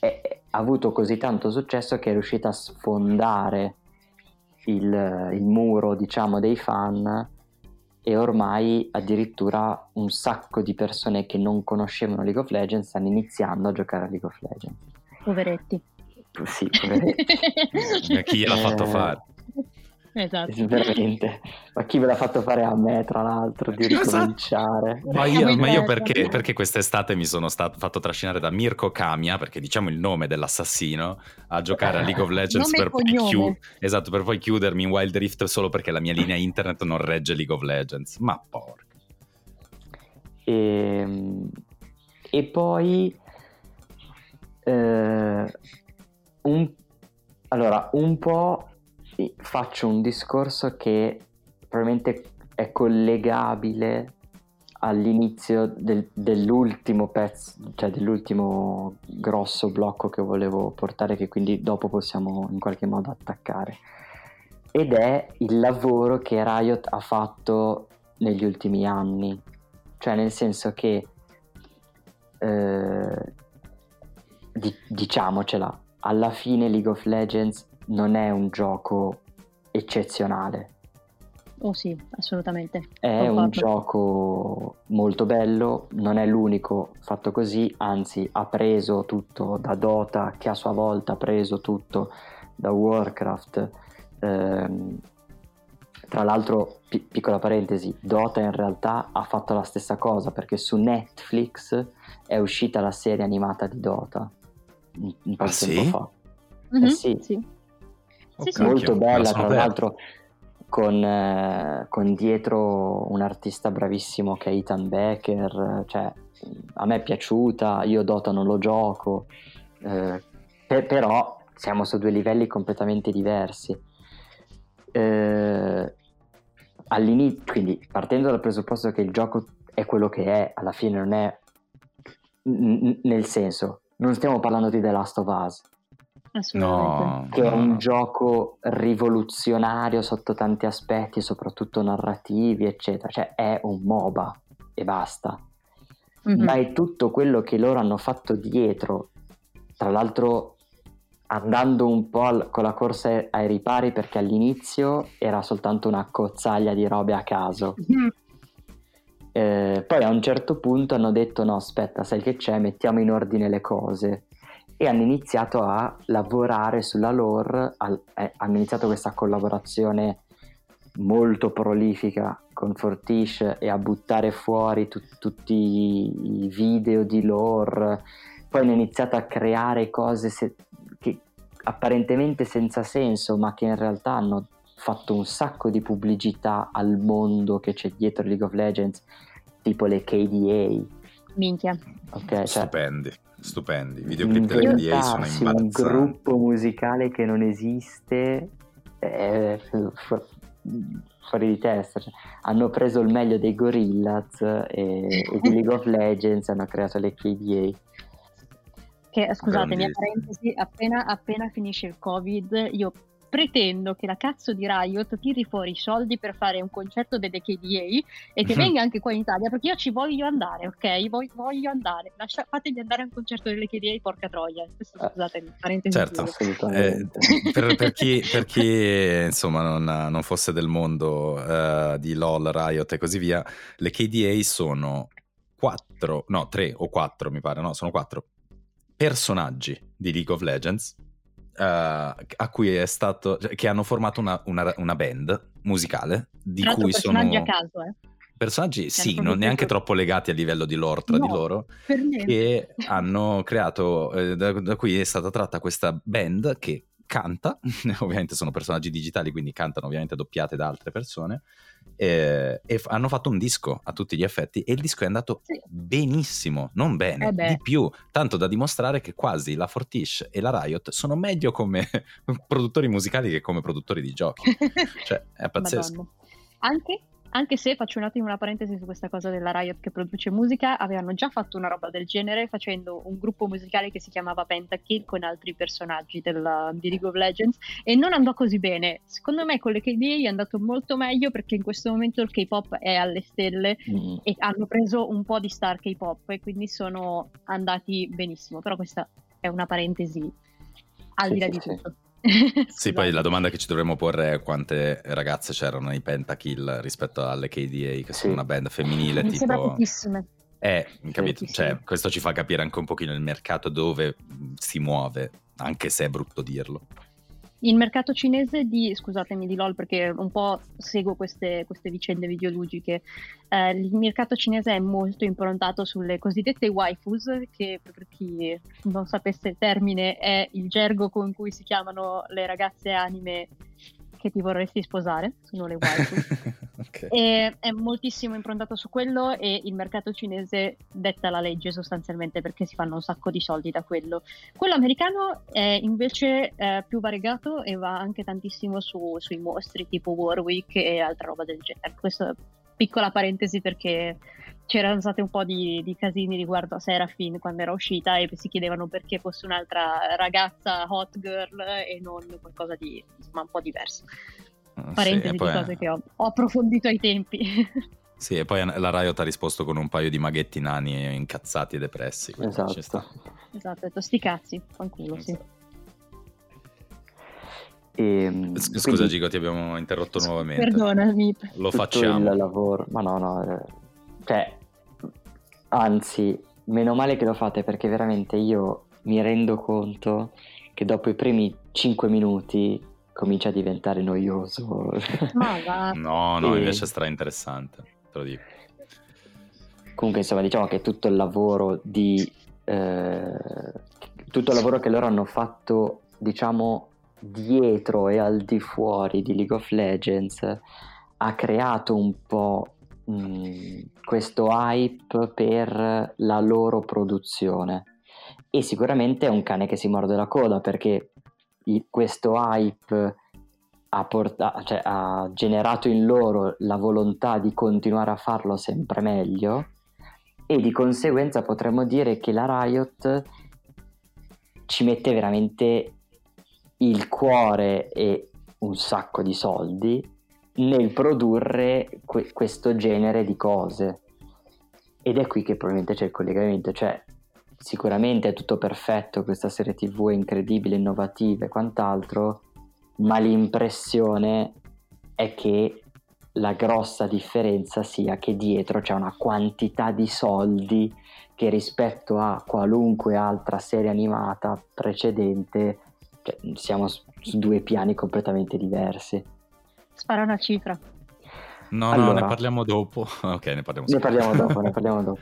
è, ha avuto così tanto successo che è riuscita a sfondare il, il muro, diciamo, dei fan e ormai addirittura un sacco di persone che non conoscevano League of Legends stanno iniziando a giocare a League of Legends. Poveretti. Sì, poveretti. Chi gliel'ha fatto fare? Esatto. Veramente. Ma chi ve l'ha fatto fare a me, tra l'altro, di esatto. ricominciare? Esatto. Ma io, ma io perché, perché, quest'estate mi sono stato, fatto trascinare da Mirko Kamia, perché diciamo il nome dell'assassino, a giocare a League of Legends per poi, chiu- esatto, per poi chiudermi in Wild Rift solo perché la mia linea internet non regge League of Legends. Ma porca. E, ehm, e poi... Eh, un, allora, un po' faccio un discorso che probabilmente è collegabile all'inizio del, dell'ultimo pezzo, cioè dell'ultimo grosso blocco che volevo portare, che quindi dopo possiamo in qualche modo attaccare. Ed è il lavoro che Riot ha fatto negli ultimi anni, cioè nel senso che eh, di, diciamocela, alla fine League of Legends non è un gioco eccezionale. Oh sì, assolutamente. È Concordo. un gioco molto bello, non è l'unico fatto così, anzi ha preso tutto da Dota che a sua volta ha preso tutto da Warcraft. Ehm, tra l'altro, pi- piccola parentesi, Dota in realtà ha fatto la stessa cosa perché su Netflix è uscita la serie animata di Dota un, un po' ah, di sì? tempo fa. Mm-hmm, eh sì. sì. Okay. Molto bella, tra l'altro, con, eh, con, dietro un artista bravissimo che è Ethan Becker. Cioè, a me è piaciuta, io Dota non lo gioco, eh, per, però siamo su due livelli completamente diversi. Eh, all'inizio, quindi partendo dal presupposto che il gioco è quello che è, alla fine non è n- nel senso, non stiamo parlando di The Last of Us, No, che è un gioco rivoluzionario sotto tanti aspetti, soprattutto narrativi, eccetera. Cioè è un MOBA e basta. Mm-hmm. Ma è tutto quello che loro hanno fatto dietro. Tra l'altro andando un po' al- con la corsa ai ripari perché all'inizio era soltanto una cozzaglia di robe a caso. Mm-hmm. Eh, poi a un certo punto hanno detto no aspetta sai che c'è mettiamo in ordine le cose e hanno iniziato a lavorare sulla lore, al, eh, hanno iniziato questa collaborazione molto prolifica con Fortish e a buttare fuori tu, tutti i video di lore, poi hanno iniziato a creare cose se, che apparentemente senza senso, ma che in realtà hanno fatto un sacco di pubblicità al mondo che c'è dietro League of Legends, tipo le KDA. Minchia. Ok, cioè, Stupendi stupendi. I videoclip delle KDA sono imbarazzanti. un gruppo musicale che non esiste è fuori di testa. Cioè, hanno preso il meglio dei Gorillaz e, e di League of Legends hanno creato le KDA. Che, scusate, mia parentesi, appena, appena finisce il Covid, io pretendo che la cazzo di Riot tiri fuori i soldi per fare un concerto delle KDA e che venga anche qua in Italia perché io ci voglio andare, ok? Voglio, voglio andare. Lascia, fatemi andare a un concerto delle KDA, porca troia. Questo, ah. scusatemi, parentesi. Certo, eh, per, per, chi, per, chi, insomma non, non, fosse del mondo uh, di LOL, Riot e così via, le KDA sono quattro, no, tre o quattro mi pare, no, sono quattro personaggi di League of Legends a cui è stato cioè, che hanno formato una, una, una band musicale di Tra cui sono personaggi a caso, eh. Personaggi, sì, non neanche troppo legati a livello di lore tra no, di loro, che hanno creato, eh, da, da cui è stata tratta questa band che canta, ovviamente sono personaggi digitali, quindi cantano ovviamente doppiate da altre persone, e, e f- hanno fatto un disco a tutti gli effetti e il disco è andato sì. benissimo, non bene, eh di più, tanto da dimostrare che quasi la Fortish e la Riot sono meglio come produttori musicali che come produttori di giochi. cioè, è pazzesco. Anche anche se faccio un attimo una parentesi su questa cosa della Riot che produce musica, avevano già fatto una roba del genere facendo un gruppo musicale che si chiamava Pentakill con altri personaggi della, di League of Legends e non andò così bene. Secondo me con le KDA è andato molto meglio perché in questo momento il K-pop è alle stelle mm. e hanno preso un po' di star K-pop e quindi sono andati benissimo. Però questa è una parentesi al sì, di là sì, di tutto. Sì. Sì, poi la domanda che ci dovremmo porre è quante ragazze c'erano nei Pentakill rispetto alle KDA, che sono una band femminile. Mi tipo... sembra pochissime. Eh, capito? Cioè, questo ci fa capire anche un pochino il mercato dove si muove, anche se è brutto dirlo. Il mercato cinese di, scusatemi di LOL perché un po' seguo queste, queste vicende videoludiche, eh, il mercato cinese è molto improntato sulle cosiddette waifus, che per chi non sapesse il termine è il gergo con cui si chiamano le ragazze anime che ti vorresti sposare, sono le waifu. okay. E è moltissimo improntato su quello e il mercato cinese detta la legge sostanzialmente perché si fanno un sacco di soldi da quello. Quello americano è invece eh, più variegato e va anche tantissimo su, sui mostri tipo Warwick e altra roba del genere. Questa piccola parentesi perché c'erano stati un po' di, di, casini riguardo a Serafin quando era uscita e si chiedevano perché fosse un'altra ragazza hot girl e non qualcosa di insomma un po' diverso. Ah, Parentesi sì, di cose che ho, ho, approfondito ai tempi. Sì, e poi la Riot ha risposto con un paio di maghetti nani incazzati e depressi. Esatto. Esatto, ho detto sti cazzi, fanculo, esatto. sì. E, ehm, Scusa quindi... Gigo, ti abbiamo interrotto nuovamente. Perdonami. Lo facciamo. Il lavoro, ma no, no, eh, cioè, anzi, meno male che lo fate perché veramente io mi rendo conto che dopo i primi 5 minuti comincia a diventare noioso. no, no, e... invece è stra interessante, te lo dico. Comunque, insomma, diciamo che tutto il lavoro di... Eh, tutto il lavoro che loro hanno fatto, diciamo, dietro e al di fuori di League of Legends ha creato un po' questo hype per la loro produzione. E sicuramente è un cane che si morde la coda perché i, questo hype ha, porta- cioè, ha generato in loro la volontà di continuare a farlo sempre meglio. E di conseguenza potremmo dire che la Riot ci mette veramente il cuore e un sacco di soldi nel produrre que- questo genere di cose. Ed è qui che probabilmente c'è il collegamento, cioè sicuramente è tutto perfetto, questa serie tv è incredibile, innovativa e quant'altro, ma l'impressione è che la grossa differenza sia che dietro c'è una quantità di soldi che rispetto a qualunque altra serie animata precedente cioè, siamo su due piani completamente diversi. Spara una cifra. No, allora, no, ne parliamo dopo. Ok, ne parliamo, ne parliamo dopo. Ne parliamo dopo,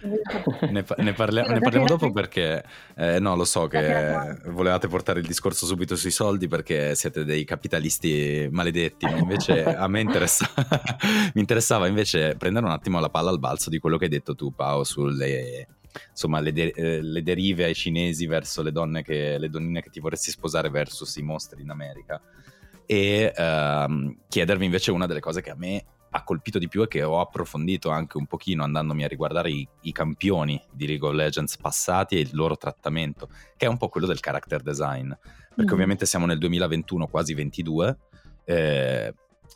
ne, pa- ne, parlia- ne parliamo dopo perché, eh, no, lo so che volevate portare il discorso subito sui soldi perché siete dei capitalisti maledetti, ma invece a me interessa- mi interessava invece prendere un attimo la palla al balzo di quello che hai detto tu, Pao, sulle insomma le, de- eh, le, derive ai cinesi verso le donne che le donnine che ti vorresti sposare versus i mostri in America e uh, chiedervi invece una delle cose che a me ha colpito di più e che ho approfondito anche un pochino andandomi a riguardare i, i, campioni di League of Legends passati e il loro trattamento, che è un po' quello del character design, perché mm-hmm. ovviamente siamo nel 2021, quasi 22, eh,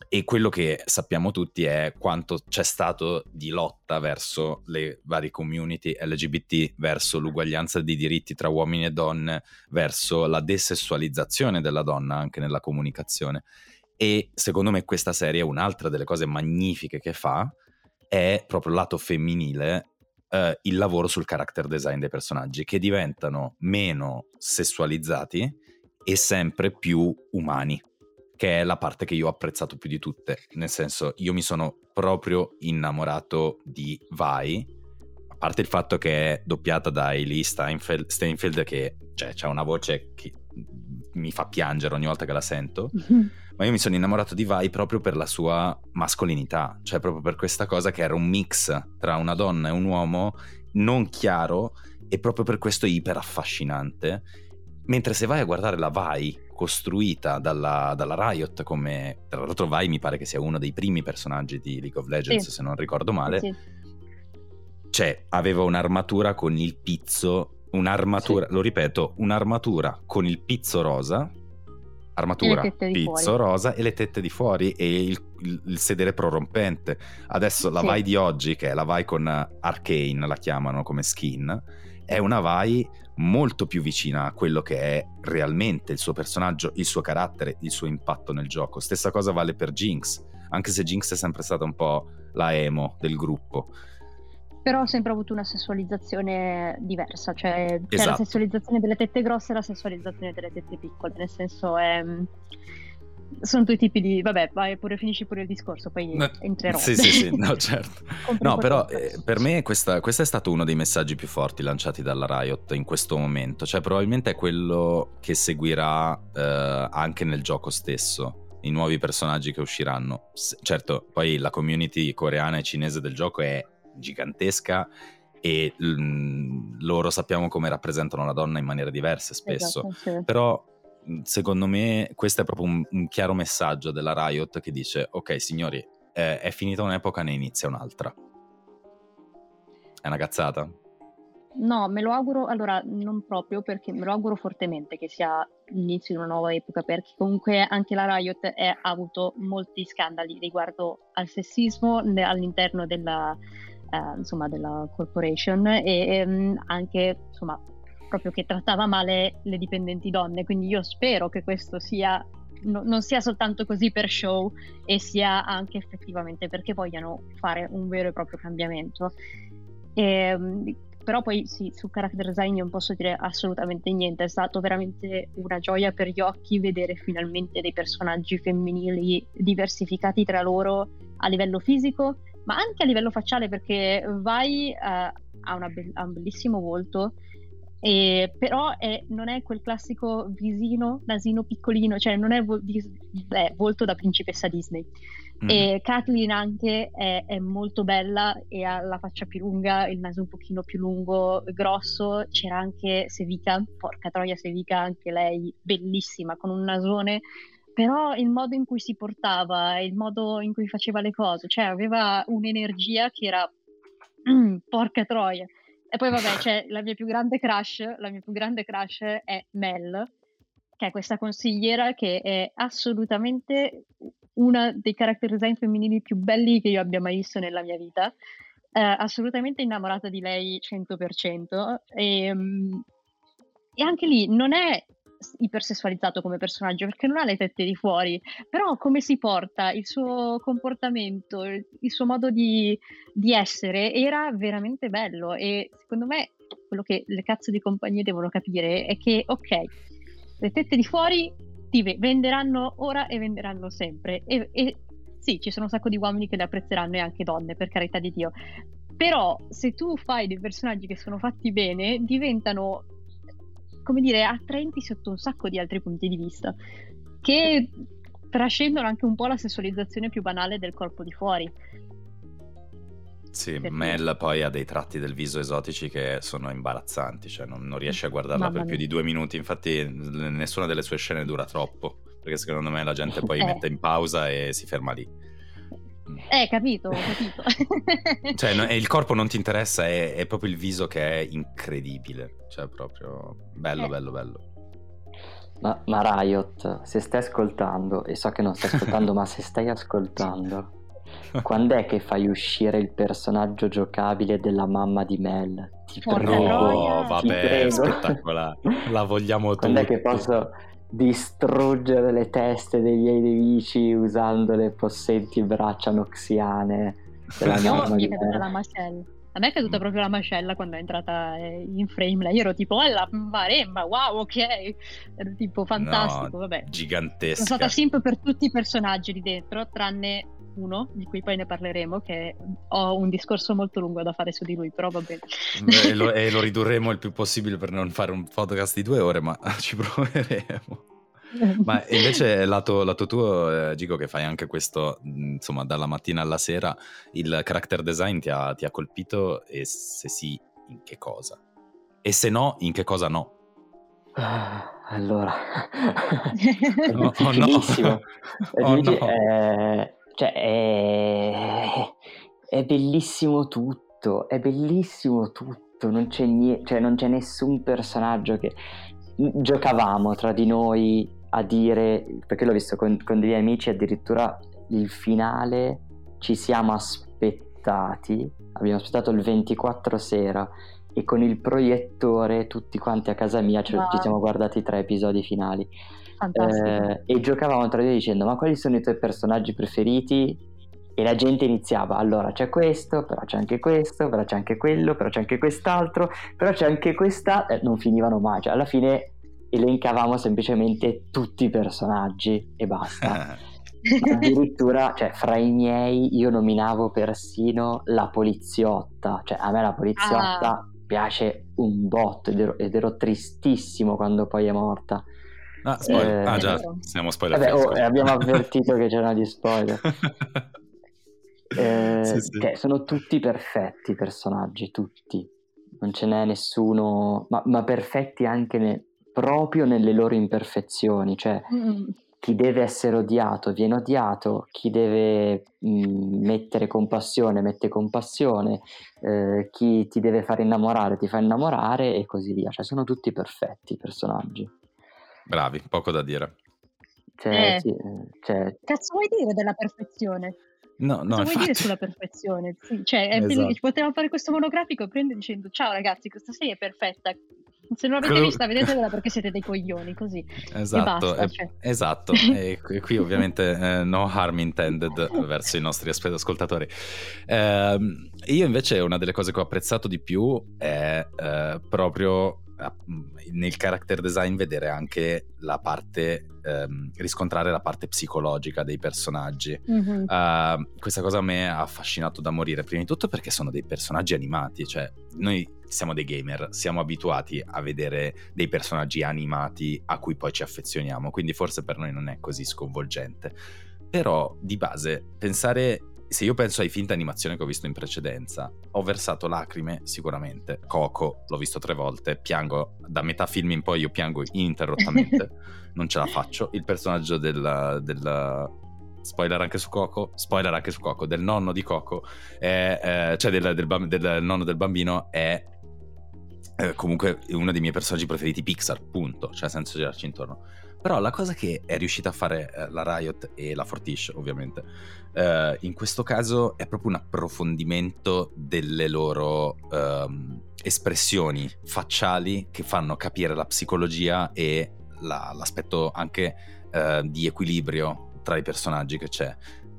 e quello che sappiamo tutti è quanto c'è stato di lotta verso le varie community LGBT, verso l'uguaglianza di diritti tra uomini e donne, verso la desessualizzazione della donna anche nella comunicazione. E secondo me questa serie, un'altra delle cose magnifiche che fa, è proprio lato femminile, eh, il lavoro sul character design dei personaggi, che diventano meno sessualizzati e sempre più umani che è la parte che io ho apprezzato più di tutte. Nel senso, io mi sono proprio innamorato di Vi, a parte il fatto che è doppiata da Ellie Steinfeld, Steinfeld che cioè, ha una voce che mi fa piangere ogni volta che la sento, mm-hmm. ma io mi sono innamorato di Vai proprio per la sua mascolinità, cioè proprio per questa cosa che era un mix tra una donna e un uomo non chiaro e proprio per questo iper affascinante. Mentre se vai a guardare la Vai costruita dalla, dalla Riot come tra l'altro Vai mi pare che sia uno dei primi personaggi di League of Legends sì. se non ricordo male sì. cioè aveva un'armatura con il pizzo un'armatura, sì. lo ripeto un'armatura con il pizzo rosa armatura, pizzo rosa e le tette di fuori e il, il, il sedere prorompente. Adesso la sì. Vai di oggi, che è la Vai con Arcane, la chiamano come skin, è una Vai molto più vicina a quello che è realmente il suo personaggio, il suo carattere, il suo impatto nel gioco. Stessa cosa vale per Jinx, anche se Jinx è sempre stata un po' la emo del gruppo però ho sempre avuto una sessualizzazione diversa, cioè esatto. la sessualizzazione delle tette grosse e la sessualizzazione delle tette piccole, nel senso è... Ehm, sono due tipi di... vabbè, vai pure, finisci pure il discorso, poi no, entrerò. Sì, sì, sì, no, certo. no, però eh, per me questa, questo è stato uno dei messaggi più forti lanciati dalla Riot in questo momento, cioè probabilmente è quello che seguirà eh, anche nel gioco stesso, i nuovi personaggi che usciranno. Certo, poi la community coreana e cinese del gioco è gigantesca e mh, mm, loro sappiamo come rappresentano la donna in maniere diverse spesso, esatto, sì. però secondo me questo è proprio un, un, chiaro messaggio della Riot che dice ok signori eh, è finita un'epoca ne inizia un'altra. È una cazzata? No, me lo auguro, allora non proprio perché me lo auguro fortemente che sia l'inizio di una nuova epoca perché comunque anche la Riot è, ha avuto molti scandali riguardo al sessismo all'interno della, eh, insomma, della corporation e ehm, anche insomma, proprio che trattava male le dipendenti donne. Quindi io spero che questo sia no, non sia soltanto così per show e sia anche effettivamente perché vogliano fare un vero e proprio cambiamento. E, ehm, però poi sì, su character design non posso dire assolutamente niente, è stato veramente una gioia per gli occhi vedere finalmente dei personaggi femminili diversificati tra loro a livello fisico ma anche a livello facciale perché Vai uh, ha, be- ha, un bellissimo volto, e, però è, non è quel classico visino, nasino piccolino, cioè non è, vo- è volto da principessa Disney. Mm. E Kathleen anche è, è, molto bella e ha la faccia più lunga, il naso un pochino più lungo, grosso. C'era anche Sevica, porca troia Sevica, anche lei bellissima, con un nasone però il modo in cui si portava, il modo in cui faceva le cose, cioè aveva un'energia che era porca troia. E poi vabbè, c'è la mia più grande crush, la mia più grande crush è Mel, che è questa consigliera che è assolutamente una dei character design femminili più belli che io abbia mai visto nella mia vita. Eh, assolutamente innamorata di lei 100%. E, um, e anche lì non è ipersessualizzato come personaggio perché non ha le tette di fuori, però come si porta, il suo comportamento, il suo modo di, di essere era veramente bello e secondo me quello che le cazzo di compagnie devono capire è che ok, le tette di fuori ti venderanno ora e venderanno sempre e, e sì, ci sono un sacco di uomini che le apprezzeranno e anche donne, per carità di Dio. Però se tu fai dei personaggi che sono fatti bene, diventano come dire, attraenti sotto un sacco di altri punti di vista, che trascendono anche un po' la sessualizzazione più banale del corpo di fuori. Sì, Perché... Mel poi ha dei tratti del viso esotici che sono imbarazzanti, cioè non, non riesci a guardarla Mamma per più di due minuti, infatti nessuna delle sue scene dura troppo, perché secondo me la gente poi eh. mette in pausa e si ferma lì. Eh, capito, capito. cioè, no, il corpo non ti interessa, è, è, proprio il viso che è incredibile. Cioè, proprio bello, eh. bello, bello. Ma, ma, Riot, se stai ascoltando, e so che non stai ascoltando, ma se stai ascoltando, quando è che fai uscire il personaggio giocabile della mamma di Mel? Ti prego. No, vabbè, spettacolare. La vogliamo tutti. Quando è che posso distruggere le teste dei miei nemici usando le possenti braccia noxiane della è caduta la mascella. A me è caduta proprio la mascella quando è entrata eh, in frame. Io ero tipo, oh, la maremma, wow, ok. Ero tipo fantastico, no, vabbè. Gigantesca. Sono stata simp per tutti i personaggi lì dentro, tranne uno, di cui poi ne parleremo, che ho un discorso molto lungo da fare su di lui, però va bene. e, lo, e lo ridurremo il più possibile per non fare un podcast di due ore, ma ci proveremo. Ma invece lato, lato tuo, eh, Gigo, che fai anche questo, insomma, dalla mattina alla sera, il character design ti ha, ti ha colpito e se sì, in che cosa? E se no, in che cosa no? Ah, allora, no, oh no. Oh no. È, cioè, è, è bellissimo tutto, è bellissimo tutto, non c'è, niente, cioè, non c'è nessun personaggio che... Giocavamo tra di noi a dire, perché l'ho visto con, con degli amici, addirittura il finale ci siamo aspettati, abbiamo aspettato il 24 sera e con il proiettore tutti quanti a casa mia cioè, wow. ci siamo guardati tre episodi finali. Eh, e giocavamo tra di noi dicendo ma quali sono i tuoi personaggi preferiti? E la gente iniziava, allora c'è questo, però c'è anche questo, però c'è anche quello, però c'è anche quest'altro, però c'è anche questa... Eh, non finivano mai, cioè alla fine elencavamo semplicemente tutti i personaggi e basta. addirittura, cioè, fra i miei io nominavo persino la poliziotta, cioè a me la poliziotta ah. piace un botto ed ero, ed ero, tristissimo quando poi è morta. Ah, spoiler. Eh, ah già, siamo spoiler. Vabbè, oh, abbiamo avvertito che c'erano gli spoiler. Eh, sì, sì. Sono tutti perfetti i personaggi, tutti. Non ce n'è nessuno, ma, ma perfetti anche ne, proprio nelle loro imperfezioni. Cioè, mm. chi deve essere odiato viene odiato, chi deve mh, mm, mettere compassione mette compassione, eh, chi ti deve fare innamorare ti fa innamorare e così via. Cioè, sono tutti perfetti i personaggi. Bravi, poco da dire. Cioè, eh. sì, cioè... Cazzo vuoi dire della perfezione? No, no, Cosa infatti... vuoi dire sulla perfezione? Sì, cioè, è esatto. potevamo fare questo monografico e prendere dicendo ciao ragazzi, questa serie è perfetta. Se non l'avete vista, vedetela perché siete dei coglioni, così. Esatto, basta, e, cioè. esatto. e qui ovviamente eh, no harm intended verso i nostri ascoltatori. Eh, io invece una delle cose che ho apprezzato di più è eh, proprio nel character design vedere anche la parte, ehm, riscontrare la parte psicologica dei personaggi. Mm-hmm. Uh, questa cosa a me ha affascinato da morire, prima di tutto perché sono dei personaggi animati, cioè noi siamo dei gamer, siamo abituati a vedere dei personaggi animati a cui poi ci affezioniamo, quindi forse per noi non è così sconvolgente. Però di base pensare se io penso ai film d'animazione che ho visto in precedenza, ho versato lacrime sicuramente. Coco, l'ho visto tre volte, piango da metà film in poi, io piango ininterrottamente, non ce la faccio. Il personaggio del, del spoiler anche su Coco, spoiler anche su Coco, del nonno di Coco, è, eh, cioè del, del, del, nonno del bambino, è eh, comunque uno dei miei personaggi preferiti Pixar, punto, cioè senza girarci intorno. Però la cosa che è riuscita a fare eh, la Riot e la Fortish, ovviamente, eh, in questo caso è proprio un approfondimento delle loro ehm, espressioni facciali che fanno capire la psicologia e la, l'aspetto anche eh, di equilibrio tra i personaggi che c'è.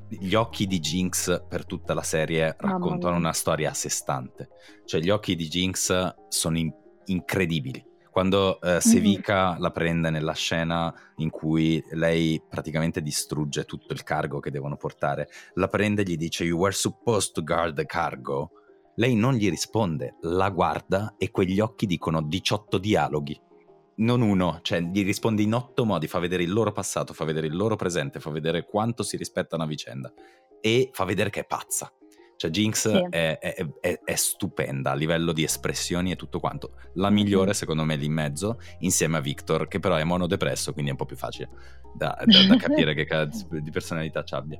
Gli occhi di Jinx per tutta la serie raccontano una storia a sé stante. Cioè, gli occhi di Jinx sono in- incredibili quando eh, Sevica mm-hmm. la prende nella scena in cui lei praticamente distrugge tutto il cargo che devono portare, la prende e gli dice You were supposed to guard the cargo. Lei non gli risponde, la guarda e quegli occhi dicono 18 dialoghi. Non uno, cioè gli risponde in otto modi, fa vedere il loro passato, fa vedere il loro presente, fa vedere quanto si rispettano a vicenda e fa vedere che è pazza. Cioè Jinx sì. è, è, è, è, stupenda a livello di espressioni e tutto quanto. La migliore secondo me lì in mezzo, insieme a Victor, che però è monodepresso, quindi è un po' più facile da, da, da capire che cazzo di personalità ci abbia.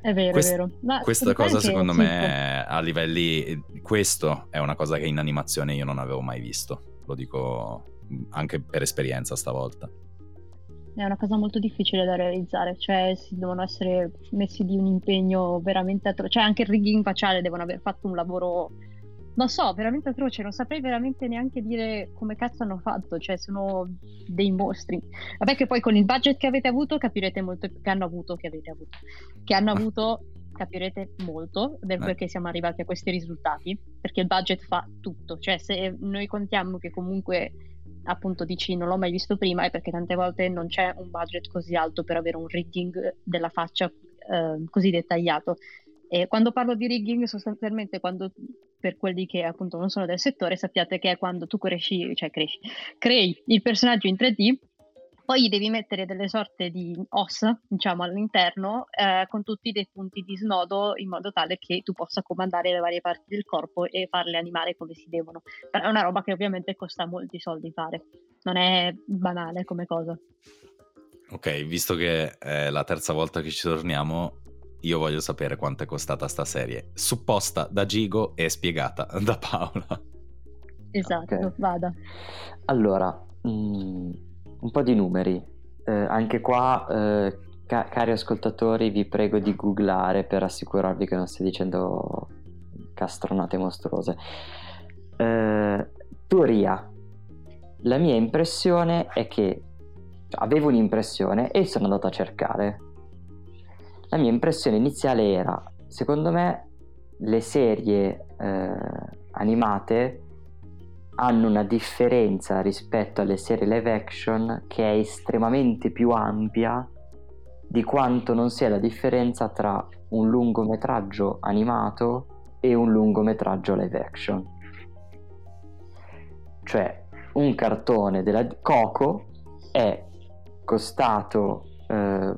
È vero, Quest, è vero. Ma questa cosa secondo me a livelli... Questo è una cosa che in animazione io non avevo mai visto, lo dico anche per esperienza stavolta è una cosa molto difficile da realizzare, cioè si devono essere messi di un impegno veramente atroce, cioè anche il rigging facciale devono aver fatto un lavoro, non so, veramente atroce, non saprei veramente neanche dire come cazzo hanno fatto, cioè sono dei mostri. Vabbè che poi con il budget che avete avuto capirete molto, che hanno avuto, che avete avuto, che hanno avuto capirete molto del eh. perché siamo arrivati a questi risultati, perché il budget fa tutto, cioè se noi contiamo che comunque appunto dici non l'ho mai visto prima è perché tante volte non c'è un budget così alto per avere un rigging della faccia eh, così dettagliato. E quando parlo di rigging, sostanzialmente, quando per quelli che appunto non sono del settore, sappiate che è quando tu cresci, cioè cresci, crei il personaggio in 3D poi devi mettere delle sorte di ossa, diciamo, all'interno eh, con tutti dei punti di snodo in modo tale che tu possa comandare le varie parti del corpo e farle animare come si devono. Però è una roba che ovviamente costa molti soldi fare, non è banale come cosa. Ok, visto che è la terza volta che ci torniamo, io voglio sapere quanto è costata sta serie, supposta da Gigo e spiegata da Paola. Esatto, okay. vada. Allora, mh, mm, un po' di numeri. Eh, anche qua, eh, ca- cari ascoltatori, vi prego di googlare per assicurarvi che non stia dicendo castronate mostruose. Eh, teoria. La mia impressione è che avevo un'impressione e sono andato a cercare. La mia impressione iniziale era, secondo me, le serie eh, animate hanno una differenza rispetto alle serie live action che è estremamente più ampia di quanto non sia la differenza tra un lungometraggio animato e un lungometraggio live action. Cioè, un cartone della Coco è costato, eh,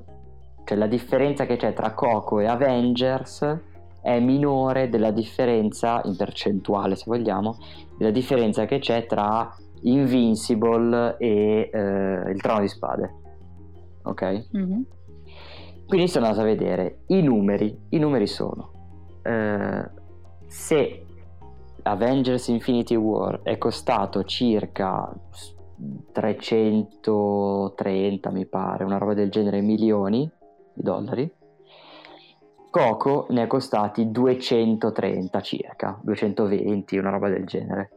cioè la differenza che c'è tra Coco e Avengers è minore della differenza, in percentuale se vogliamo, della differenza che c'è tra Invincible e eh, il Trono di Spade. Ok? Mm-hmm. Quindi sono andato a vedere i numeri. I numeri sono eh, se Avengers Infinity War è costato circa 330 mi pare, una roba del genere, milioni di dollari Coco ne è costati 230 circa, 220, una roba del genere.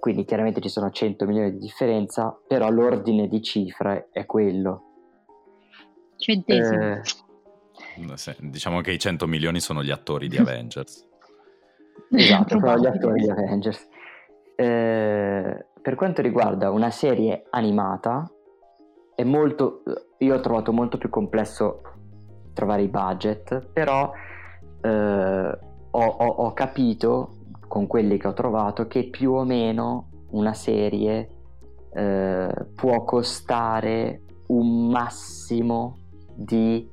Quindi chiaramente ci sono 100 milioni di differenza, però l'ordine di cifre è quello. Centesimi. Eh, diciamo che i 100 milioni sono gli attori di Avengers. esatto, sono gli attori di Avengers. Eh, per quanto riguarda una serie animata, è molto, io ho trovato molto più complesso trovare i budget, però eh, ho, ho, ho, capito con quelli che ho trovato che più o meno una serie eh, può costare un massimo di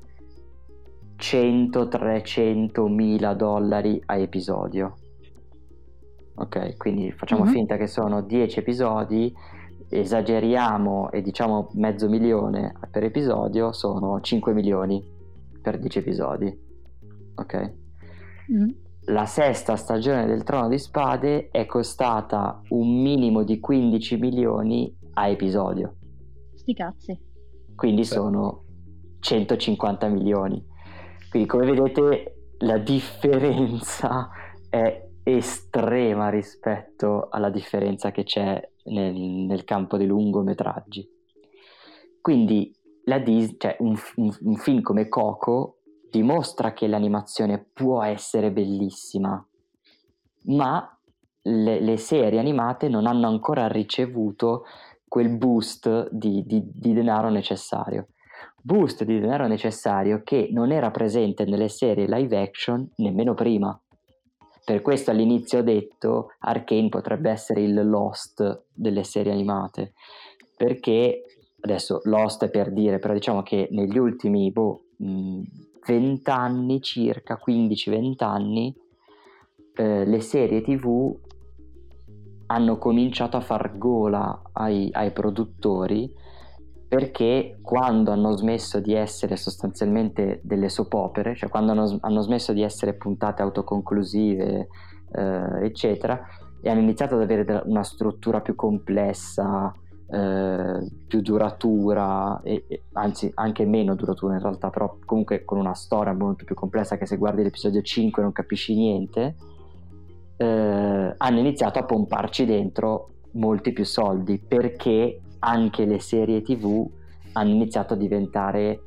100-300 mila dollari a episodio. Ok, quindi facciamo mm-hmm. finta che sono 10 episodi, esageriamo e diciamo mezzo milione per episodio, sono 5 milioni per 10 episodi. Ok? Mm. La sesta stagione del Trono di Spade è costata un minimo di 15 milioni a episodio. Sti cazzi. Quindi Beh. sono 150 milioni. Quindi come vedete la differenza è estrema rispetto alla differenza che c'è nel, nel campo dei lungometraggi. Quindi la Disney, cioè un, un, un film come Coco dimostra che l'animazione può essere bellissima, ma le, le, serie animate non hanno ancora ricevuto quel boost di, di, di, denaro necessario. Boost di denaro necessario che non era presente nelle serie live action nemmeno prima. Per questo all'inizio ho detto Arkane potrebbe essere il Lost delle serie animate, perché adesso Lost è per dire, però diciamo che negli ultimi boh, 20 anni circa, 15-20 anni, eh, le serie tv hanno cominciato a far gola ai, ai produttori perché quando hanno smesso di essere sostanzialmente delle soap opere, cioè quando hanno, hanno smesso di essere puntate autoconclusive, eh, eccetera, e hanno iniziato ad avere una struttura più complessa, eh, più duratura, e, e, anzi anche meno duratura in realtà, però comunque con una storia molto più complessa che se guardi l'episodio 5 non capisci niente, eh, hanno iniziato a pomparci dentro molti più soldi perché anche le serie tv hanno iniziato a diventare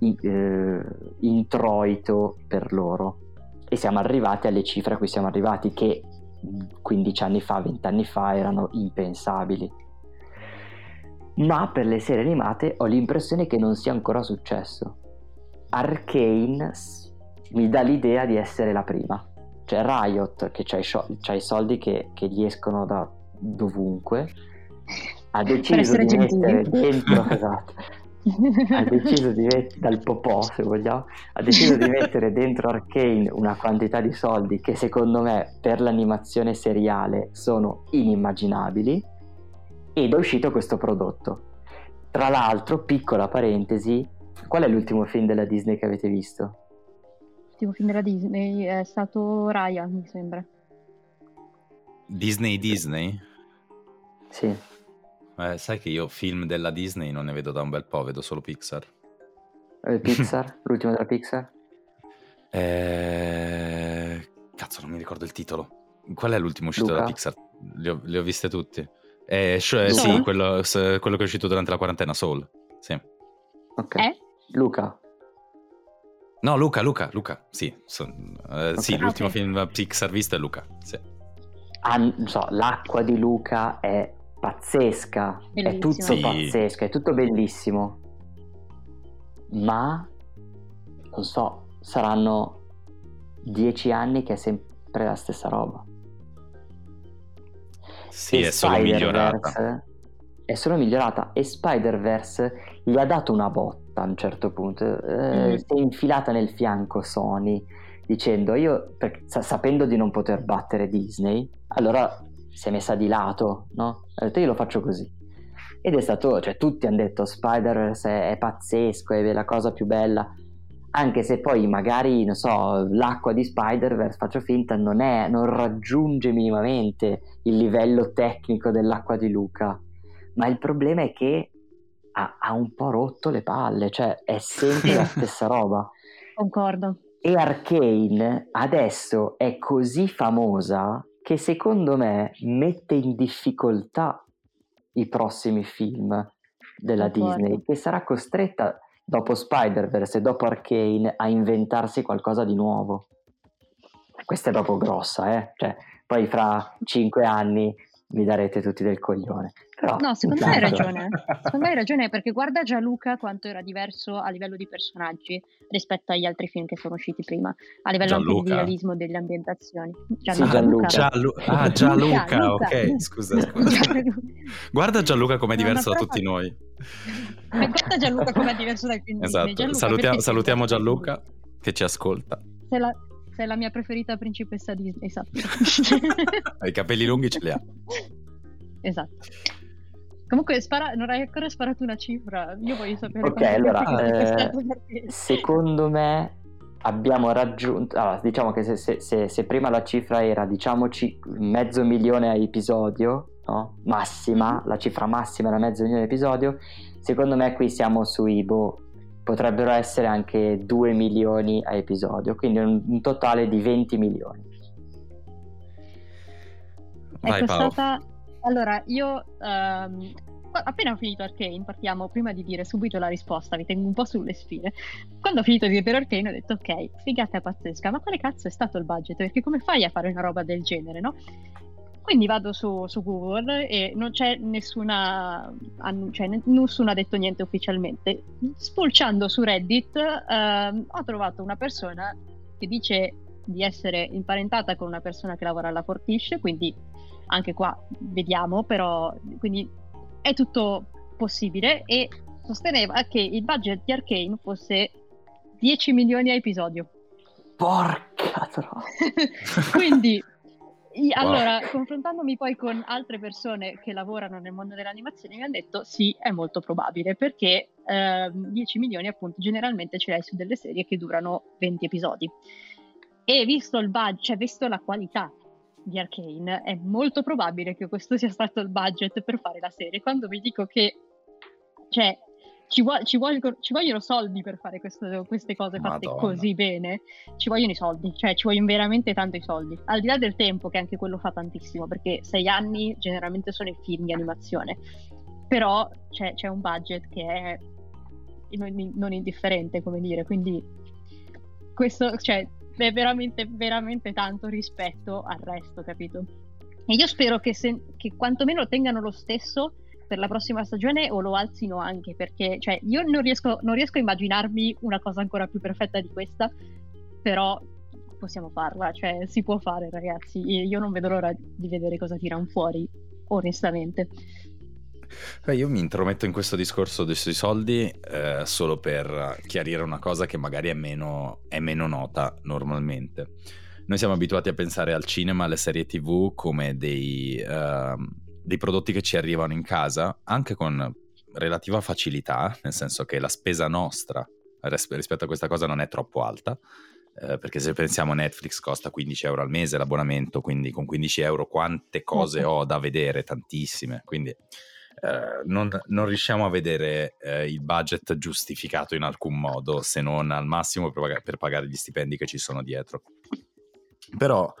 eh, introito per loro. E siamo arrivati alle cifre a cui siamo arrivati che 15 anni fa, 20 anni fa erano impensabili ma per le serie animate ho l'impressione che non sia ancora successo. Arcane mi dà l'idea di essere la prima. Cioè Riot che c'ha i, sho- c'ha i soldi che, che, gli escono da dovunque. Ha deciso di mettere dentro, esatto, ha deciso di mettere, dal popò se vogliamo, ha deciso di mettere dentro Arcane una quantità di soldi che secondo me per l'animazione seriale sono inimmaginabili ed è uscito questo prodotto. Tra l'altro, piccola parentesi, qual è l'ultimo film della Disney che avete visto? L'ultimo film della Disney è stato Raya, mi sembra. Disney Disney? Sì. Eh, sai che io film della Disney non ne vedo da un bel po', vedo solo Pixar. Eh, Pixar? L'ultimo della Pixar? Eh... Cazzo, non mi ricordo il titolo. Qual è l'ultimo uscito Luca? della Pixar? Li ho, li ho viste tutti. Eh, cioè, sì, quello, quello, che è uscito durante la quarantena, Soul. Sì. Ok. Eh? Luca. No, Luca, Luca, Luca. Sì, so, eh, okay. sì l'ultimo okay. film Pixar visto è Luca. Sì. Ah, non so, l'acqua di Luca è pazzesca, Bellissimo. è tutto Sì. pazzesco, è tutto bellissimo. Ma non so, saranno dieci anni che è sempre la stessa roba. Sì, E è solo migliorata. È solo migliorata e Spider-Verse gli ha dato una botta a un certo punto. Eh, Mm. Si è infilata nel fianco Sony dicendo io, per- sa- sapendo di non poter battere Disney, allora si è messa di lato, no? Ha detto io lo faccio così. Ed è stato, cioè tutti hanno detto Spider-Verse è, è pazzesco, è la cosa più bella. Anche se poi magari, non so, l'acqua di Spider-Verse, faccio finta, non, è, non raggiunge minimamente il livello tecnico dell'acqua di Luca. Ma il problema è che ha, ha un po' rotto le palle, cioè è sempre la stessa roba. Concordo. E Arcane adesso è così famosa che secondo me mette in difficoltà i prossimi film della Concordo. Disney, che sarà costretta dopo Spider-Verse e dopo Arcane a inventarsi qualcosa di nuovo. Questa è proprio grossa, eh? Cioè, poi fra cinque anni mi darete tutti del coglione. Però, No, secondo me hai ragione. Secondo me hai ragione perché guarda già Luca quanto era diverso a livello di personaggi rispetto agli altri film che sono usciti prima, a livello anche Gianluca? di realismo delle ambientazioni. Sì, Gianluca. Gianlu- ah, Gianluca, Luca, ok, Luca. scusa, scusa. Guarda Gianluca com'è No, diverso da tutti fa- noi. Ma guarda Gianluca com'è diverso dal film. Esatto, Gianluca, salutiamo, salutiamo Gianluca che ci ascolta. Sei la, sei la mia preferita principessa Disney, esatto. I capelli lunghi ce li ha. esatto. Comunque spara, non hai ancora sparato una cifra, io voglio sapere Ok, allora, eh, Secondo me abbiamo raggiunto, allora, diciamo che se, se- se- se prima la cifra era diciamoci mezzo milione a episodio, no? massima, la cifra massima era mezzo milione a episodio, secondo me qui siamo sui, boh, potrebbero essere anche 2 milioni a episodio, quindi un, un totale di 20 milioni. Vai è Paolo. costata allora io qua- appena ho finito Arcane partiamo prima di dire subito la risposta vi tengo un po' sulle spine quando ho finito di vedere Arcane ho detto ok figata pazzesca ma quale cazzo è stato il budget? Perché come fai a fare una roba del genere no? quindi vado su, su Google e non c'è nessuna cioè, ne- nessuno ha detto niente ufficialmente. Spulciando su Reddit ehm, ho trovato una persona che dice di essere imparentata con una persona che lavora alla Fortish quindi anche qua vediamo, però quindi è tutto possibile e sosteneva che il budget di Arcane fosse 10 milioni a episodio. Porca troia! quindi Wow. allora, confrontandomi poi con altre persone che lavorano nel mondo dell'animazione, mi hanno detto sì, è molto probabile perché ehm, 10 milioni appunto generalmente ce l'hai su delle serie che durano 20 episodi. E visto il budget, cioè visto la qualità di Arcane, è molto probabile che questo sia stato il budget per fare la serie. Quando vi dico che cioè, ci, vuo- ci vogliono, ci vogliono soldi per fare questo- queste cose fatte Madonna. così bene, ci vogliono i soldi, cioè ci vogliono veramente tanti soldi. Al di là del tempo, che anche quello fa tantissimo, perché sei anni generalmente sono i film di animazione, però c'è, c'è un budget che è non, non indifferente, come dire, quindi questo cioè, è veramente, veramente tanto rispetto al resto, capito? E io spero che, se, che quantomeno tengano lo stesso per la prossima stagione o lo alzino anche, perché cioè, io non riesco, non riesco a immaginarmi una cosa ancora più perfetta di questa, però possiamo farla, cioè si può fare ragazzi, io non vedo l'ora di vedere cosa tirano fuori, onestamente. Beh, io mi intrometto in questo discorso sui soldi eh, solo per chiarire una cosa che magari è meno, è meno nota normalmente. Noi siamo abituati a pensare al cinema, alle serie tv come dei, uh, dei prodotti che ci arrivano in casa, anche con relativa facilità, nel senso che la spesa nostra rispetto a questa cosa non è troppo alta, eh, perché se pensiamo Netflix costa 15 euro al mese l'abbonamento, quindi con 15 euro quante cose ho da vedere, tantissime, quindi eh, non, non, riusciamo a vedere eh, il budget giustificato in alcun modo, se non al massimo per, pag- per pagare gli stipendi che ci sono dietro. Però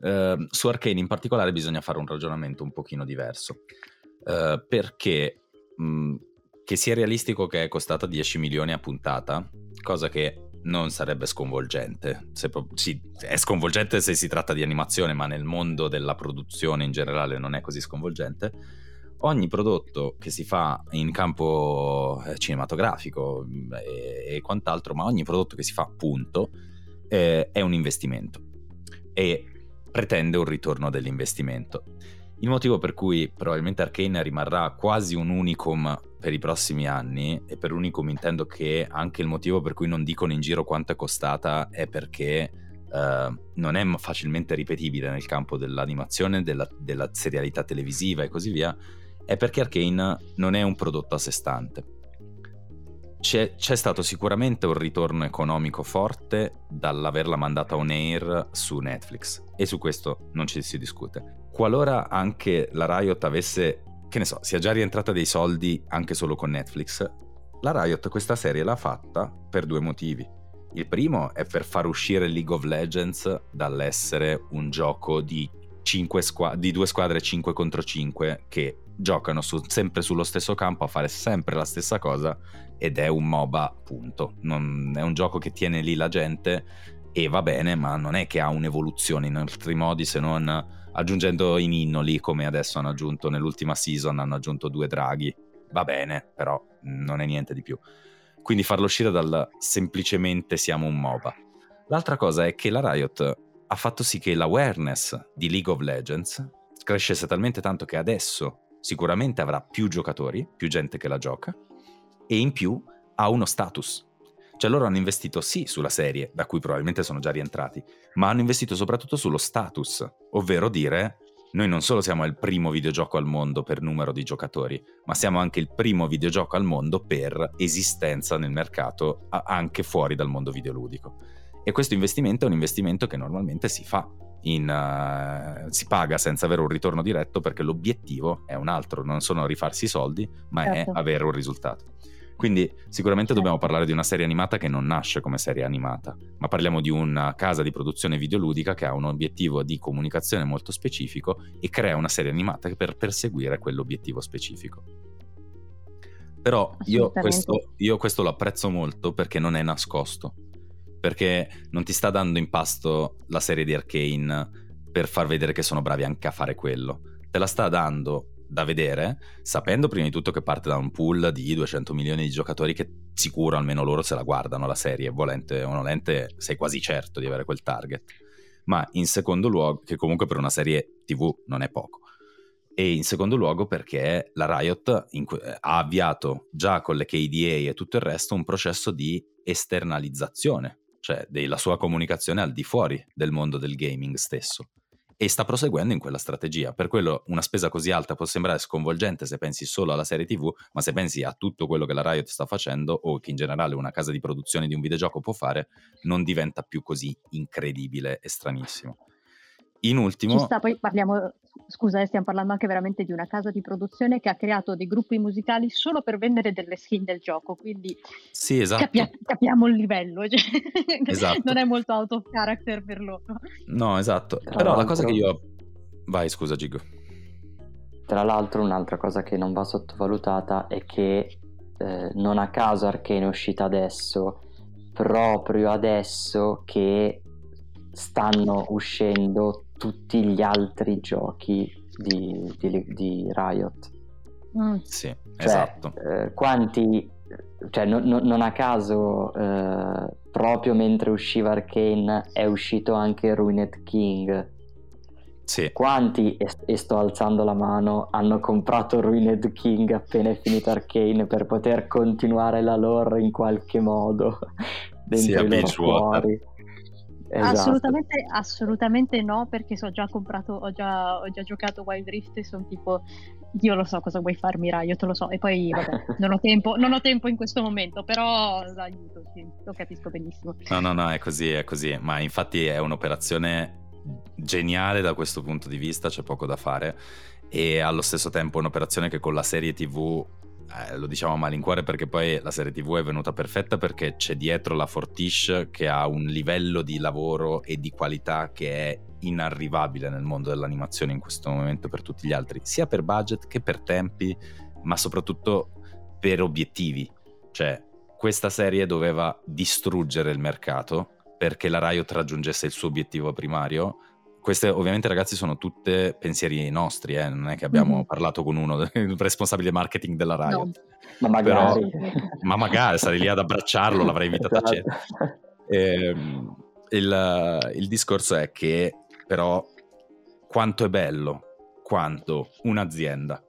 eh, su Arcane in particolare bisogna fare un ragionamento un pochino diverso, eh, perché mh, che sia realistico che è costata 10 milioni a puntata, cosa che non sarebbe sconvolgente. Pro- sì, è sconvolgente se si tratta di animazione, ma nel mondo della produzione in generale non è così sconvolgente. Ogni prodotto che si fa in campo eh, cinematografico mm, e, e, quant'altro, ma ogni prodotto che si fa, appunto, eh, è un investimento e pretende un ritorno dell'investimento. Il motivo per cui probabilmente Arkane rimarrà quasi un unicum per i prossimi anni, e per unicum intendo che anche il motivo per cui non dicono in giro quanto è costata è perché uh, non è facilmente ripetibile nel campo dell'animazione, della, della serialità televisiva e così via, è perché Arkane non è un prodotto a sé stante. C'è, c'è, stato sicuramente un ritorno economico forte dall'averla mandata on air su Netflix e su questo non ci si discute qualora anche la Riot avesse, che ne so, sia già rientrata dei soldi anche solo con Netflix, la Riot questa serie l'ha fatta per due motivi. Il primo è per far uscire League of Legends dall'essere un gioco di, squa- di due squadre 5 contro 5 che giocano su, sempre sullo stesso campo a fare sempre la stessa cosa ed è un MOBA, punto. Non, è un gioco che tiene lì la gente e va bene, ma non è che ha un'evoluzione in altri modi se non aggiungendo i ninnoli come adesso hanno aggiunto nell'ultima season, hanno aggiunto due draghi. Va bene, però non è niente di più. Quindi farlo uscire dal semplicemente siamo un MOBA. L'altra cosa è che la Riot ha fatto sì che l'awareness di League of Legends crescesse talmente tanto che adesso sicuramente avrà più giocatori, più gente che la gioca, e in più ha uno status cioè loro hanno investito sì sulla serie, da cui probabilmente sono già rientrati, ma hanno investito soprattutto sullo status, ovvero dire noi non solo siamo il primo videogioco al mondo per numero di giocatori, ma siamo anche il primo videogioco al mondo per esistenza nel mercato anche fuori dal mondo videoludico. E questo investimento è un investimento che normalmente si fa, in, uh, si paga senza avere un ritorno diretto perché l'obiettivo è un altro, non sono rifarsi i soldi, ma certo. è avere un risultato. Quindi sicuramente dobbiamo certo. parlare di una serie animata che non nasce come serie animata, ma parliamo di una casa di produzione videoludica che ha un obiettivo di comunicazione molto specifico e crea una serie animata per perseguire quell'obiettivo specifico. Però io questo, io questo lo apprezzo molto perché non è nascosto, perché non ti sta dando in pasto la serie di Arkane per far vedere che sono bravi anche a fare quello. Te la sta dando da vedere, sapendo prima di tutto che parte da un pool di 200 milioni di giocatori che sicuro almeno loro se la guardano la serie, volente o nolente sei quasi certo di avere quel target. Ma in secondo luogo, che comunque per una serie TV non è poco. E in secondo luogo perché la Riot que- ha avviato già con le KDA e tutto il resto un processo di esternalizzazione, cioè della sua comunicazione al di fuori del mondo del gaming stesso e sta proseguendo in quella strategia. Per quello una spesa così alta può sembrare sconvolgente se pensi solo alla serie TV, ma se pensi a tutto quello che la Riot sta facendo o che in generale una casa di produzione di un videogioco può fare, non diventa più così incredibile e stranissimo. In ultimo... Ci sta, poi parliamo, scusa, eh, stiamo parlando anche veramente di una casa di produzione che ha creato dei gruppi musicali solo per vendere delle skin del gioco, quindi sì, esatto. capia- capiamo il livello, cioè, esatto. non è molto out of character per loro. No, esatto, Tra però la cosa che io... Vai, scusa Gigo. Tra l'altro un'altra cosa che non va sottovalutata è che eh, non a caso Arcane è uscita adesso, proprio adesso che stanno uscendo tutti gli altri giochi di, di, di Riot. Mm. Sì, cioè, esatto. Eh, quanti, cioè, no, no, non a caso, eh, proprio mentre usciva Arkane, è uscito anche Ruined King. Sì. Quanti, e, e, sto alzando la mano, hanno comprato Ruined King appena è finito Arcane per poter continuare la lore in qualche modo dentro sì, i loro cuori? Esatto. Assolutamente, assolutamente no, perché so già comprato, ho già, ho già giocato Wild Rift e sono tipo, io lo so cosa vuoi farmi, Rai, io te lo so. E poi, vabbè, non ho tempo, non ho tempo in questo momento, però l'aiuto, sì, lo capisco benissimo. No, no, no, è così, è così. Ma infatti è un'operazione geniale da questo punto di vista, c'è poco da fare. E allo stesso tempo un'operazione che con la serie TV eh, lo diciamo a malincuore perché poi la serie TV è venuta perfetta perché c'è dietro la Fortish che ha un livello di lavoro e di qualità che è inarrivabile nel mondo dell'animazione in questo momento per tutti gli altri, sia per budget che per tempi, ma soprattutto per obiettivi. Cioè, questa serie doveva distruggere il mercato perché la Riot raggiungesse il suo obiettivo primario queste ovviamente ragazzi sono tutte pensieri nostri, eh? non è che abbiamo mm-hmm. parlato con uno, il responsabile marketing della Riot. No. Ma magari. Però, ma magari, sarei lì ad abbracciarlo, l'avrei invitato esatto. a cena. E, il, il discorso è che però quanto è bello quando un'azienda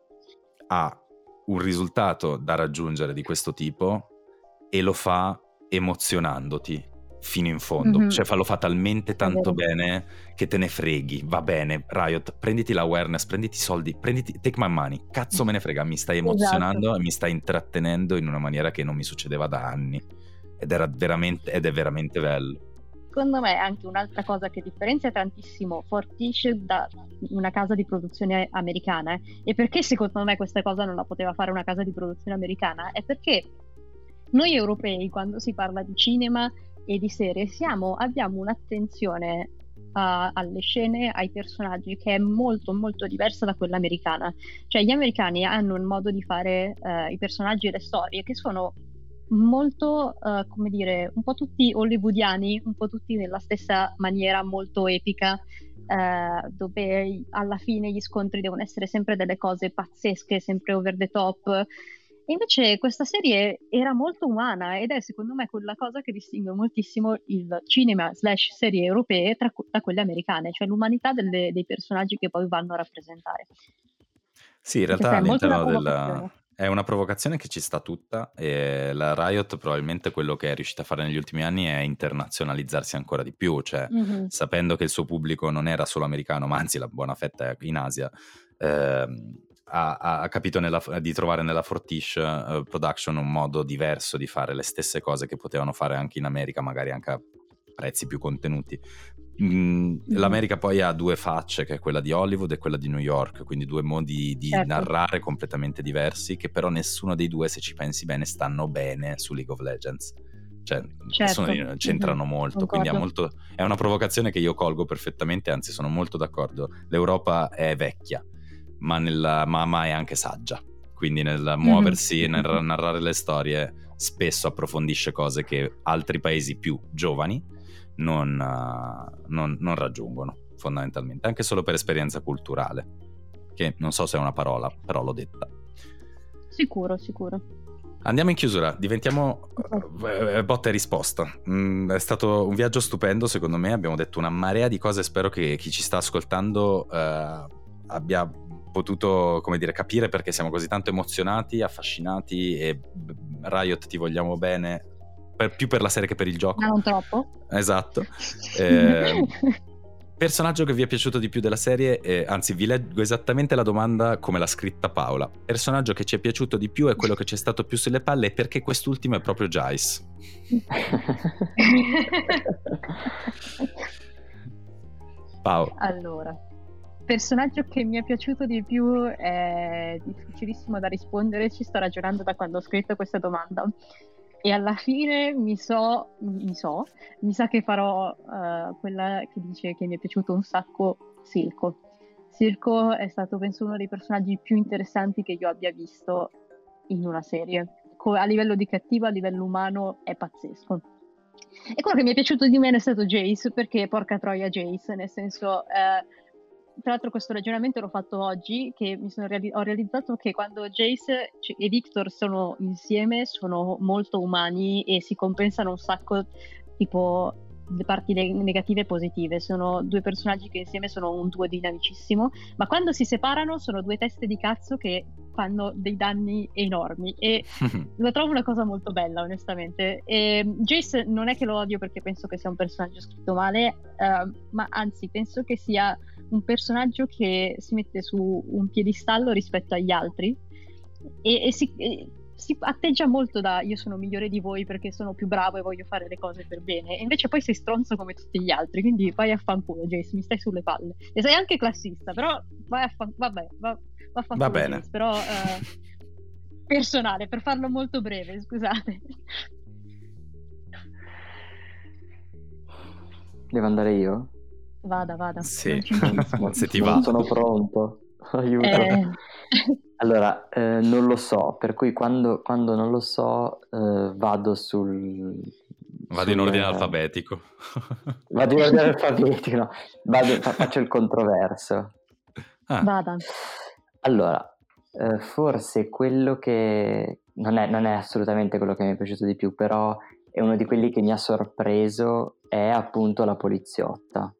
ha un risultato da raggiungere di questo tipo e lo fa emozionandoti fino in fondo, mm-hmm. cioè lo fa talmente tanto bene che te ne freghi, va bene, Riot, prenditi l'awareness, prenditi i soldi, prenditi, take my money, cazzo me ne frega, mi stai esatto. emozionando esatto. e mi stai intrattenendo in una maniera che non mi succedeva da anni ed, era veramente, ed è veramente bello. Secondo me anche un'altra cosa che differenzia tantissimo Fortish da una casa di produzione americana eh, e perché secondo me questa cosa non la poteva fare una casa di produzione americana è perché noi europei quando si parla di cinema e di serie siamo, abbiamo un'attenzione uh, alle scene, ai personaggi che è molto molto diversa da quella americana. Cioè gli americani hanno un modo di fare uh, i personaggi e le storie che sono molto, uh, come dire, un po' tutti hollywoodiani, un po' tutti nella stessa maniera molto epica, dove alla fine gli scontri devono essere sempre delle cose pazzesche, sempre over the top. Invece questa serie era molto umana ed è secondo me quella cosa che distingue moltissimo il cinema slash serie europee tra, da quelle americane, cioè l'umanità delle, dei personaggi che poi vanno a rappresentare. Sì, in realtà all'interno della... È una provocazione che ci sta tutta e la Riot probabilmente quello che è riuscita a fare negli ultimi anni è internazionalizzarsi ancora di più, cioè mm-hmm. sapendo che il suo pubblico non era solo americano, ma anzi la buona fetta è in Asia, ehm, ha, ha capito nella, di trovare nella Fortish uh, Production un modo diverso di fare le stesse cose che potevano fare anche in America, magari anche a prezzi più contenuti. Mm, L'America poi ha due facce, che è quella di Hollywood e quella di New York, quindi due modi di certo. narrare completamente diversi, che però nessuno dei due, se ci pensi bene, stanno bene su League of Legends. Cioè, certo. sono, c'entrano mm-hmm. molto, quindi molto, è una provocazione che io colgo perfettamente, anzi sono molto d'accordo. L'Europa è vecchia, ma, nella, ma, è anche saggia. Quindi nel mm-hmm. muoversi, mm-hmm. nel narrare le storie, spesso approfondisce cose che altri paesi più giovani non, uh, non, non raggiungono, fondamentalmente, anche solo per esperienza culturale, che non so se è una parola, però l'ho detta. Sicuro, sicuro. Andiamo in chiusura, diventiamo uh, botta e risposta. Mm, è stato un viaggio stupendo, secondo me. Abbiamo detto una marea di cose. Spero che chi ci sta ascoltando uh, abbia potuto come dire, capire perché siamo così tanto emozionati, affascinati e Riot ti vogliamo bene per, più per la serie che per il gioco. Ma non troppo. Esatto. Eh, personaggio che vi è piaciuto di più della serie, eh, anzi vi leggo esattamente la domanda come l'ha scritta Paola. Personaggio che ci è piaciuto di più è quello che ci è stato più sulle palle e perché quest'ultimo è proprio Jace. Paolo. Allora, personaggio che mi è piaciuto di più è difficilissimo da rispondere, ci sto ragionando da quando ho scritto questa domanda. E alla fine mi so, mi, so, mi sa che farò uh, quella che dice che mi è piaciuto un sacco Silco. Silco è stato penso uno dei personaggi più interessanti che io abbia visto in una serie. A livello di cattivo, a livello umano è pazzesco. E quello che mi è piaciuto di meno è stato Jace, perché porca troia Jace, nel senso... Eh, tra l'altro questo ragionamento l'ho fatto oggi, che reali- ho realizzato che quando Jace e Victor sono insieme sono molto umani e si compensano un sacco, tipo le parti negative e positive. Sono due personaggi che insieme sono un duo dinamicissimo, ma quando si separano sono due teste di cazzo che fanno dei danni enormi e lo trovo una cosa molto bella, onestamente. E Jace non è che lo odio perché penso che sia un personaggio scritto male, uh, ma anzi penso che sia un personaggio che si mette su un piedistallo rispetto agli altri e, e si, e, si atteggia molto da io sono migliore di voi perché sono più bravo e voglio fare le cose per bene. E invece poi sei stronzo come tutti gli altri, quindi vai a fanculo, Jace, mi stai sulle palle. E sei anche classista, però vai a fanculo, vabbè, va, va, a va bene. Jace, però eh, personale, per farlo molto breve, scusate. Devo andare io? Vada, vada. Sì, se ti va. Non sono pronto. Aiuto. Eh... Allora, eh, non lo so, per cui quando, quando non lo so eh, vado sul... Vado sul, in ordine alfabetico. Vado in ordine alfabetico, no. Vado, faccio il controverso. Ah. Vada. Allora, eh, forse quello che... Non è, non è assolutamente quello che mi è piaciuto di più, però è uno di quelli che mi ha sorpreso, è appunto la poliziotta.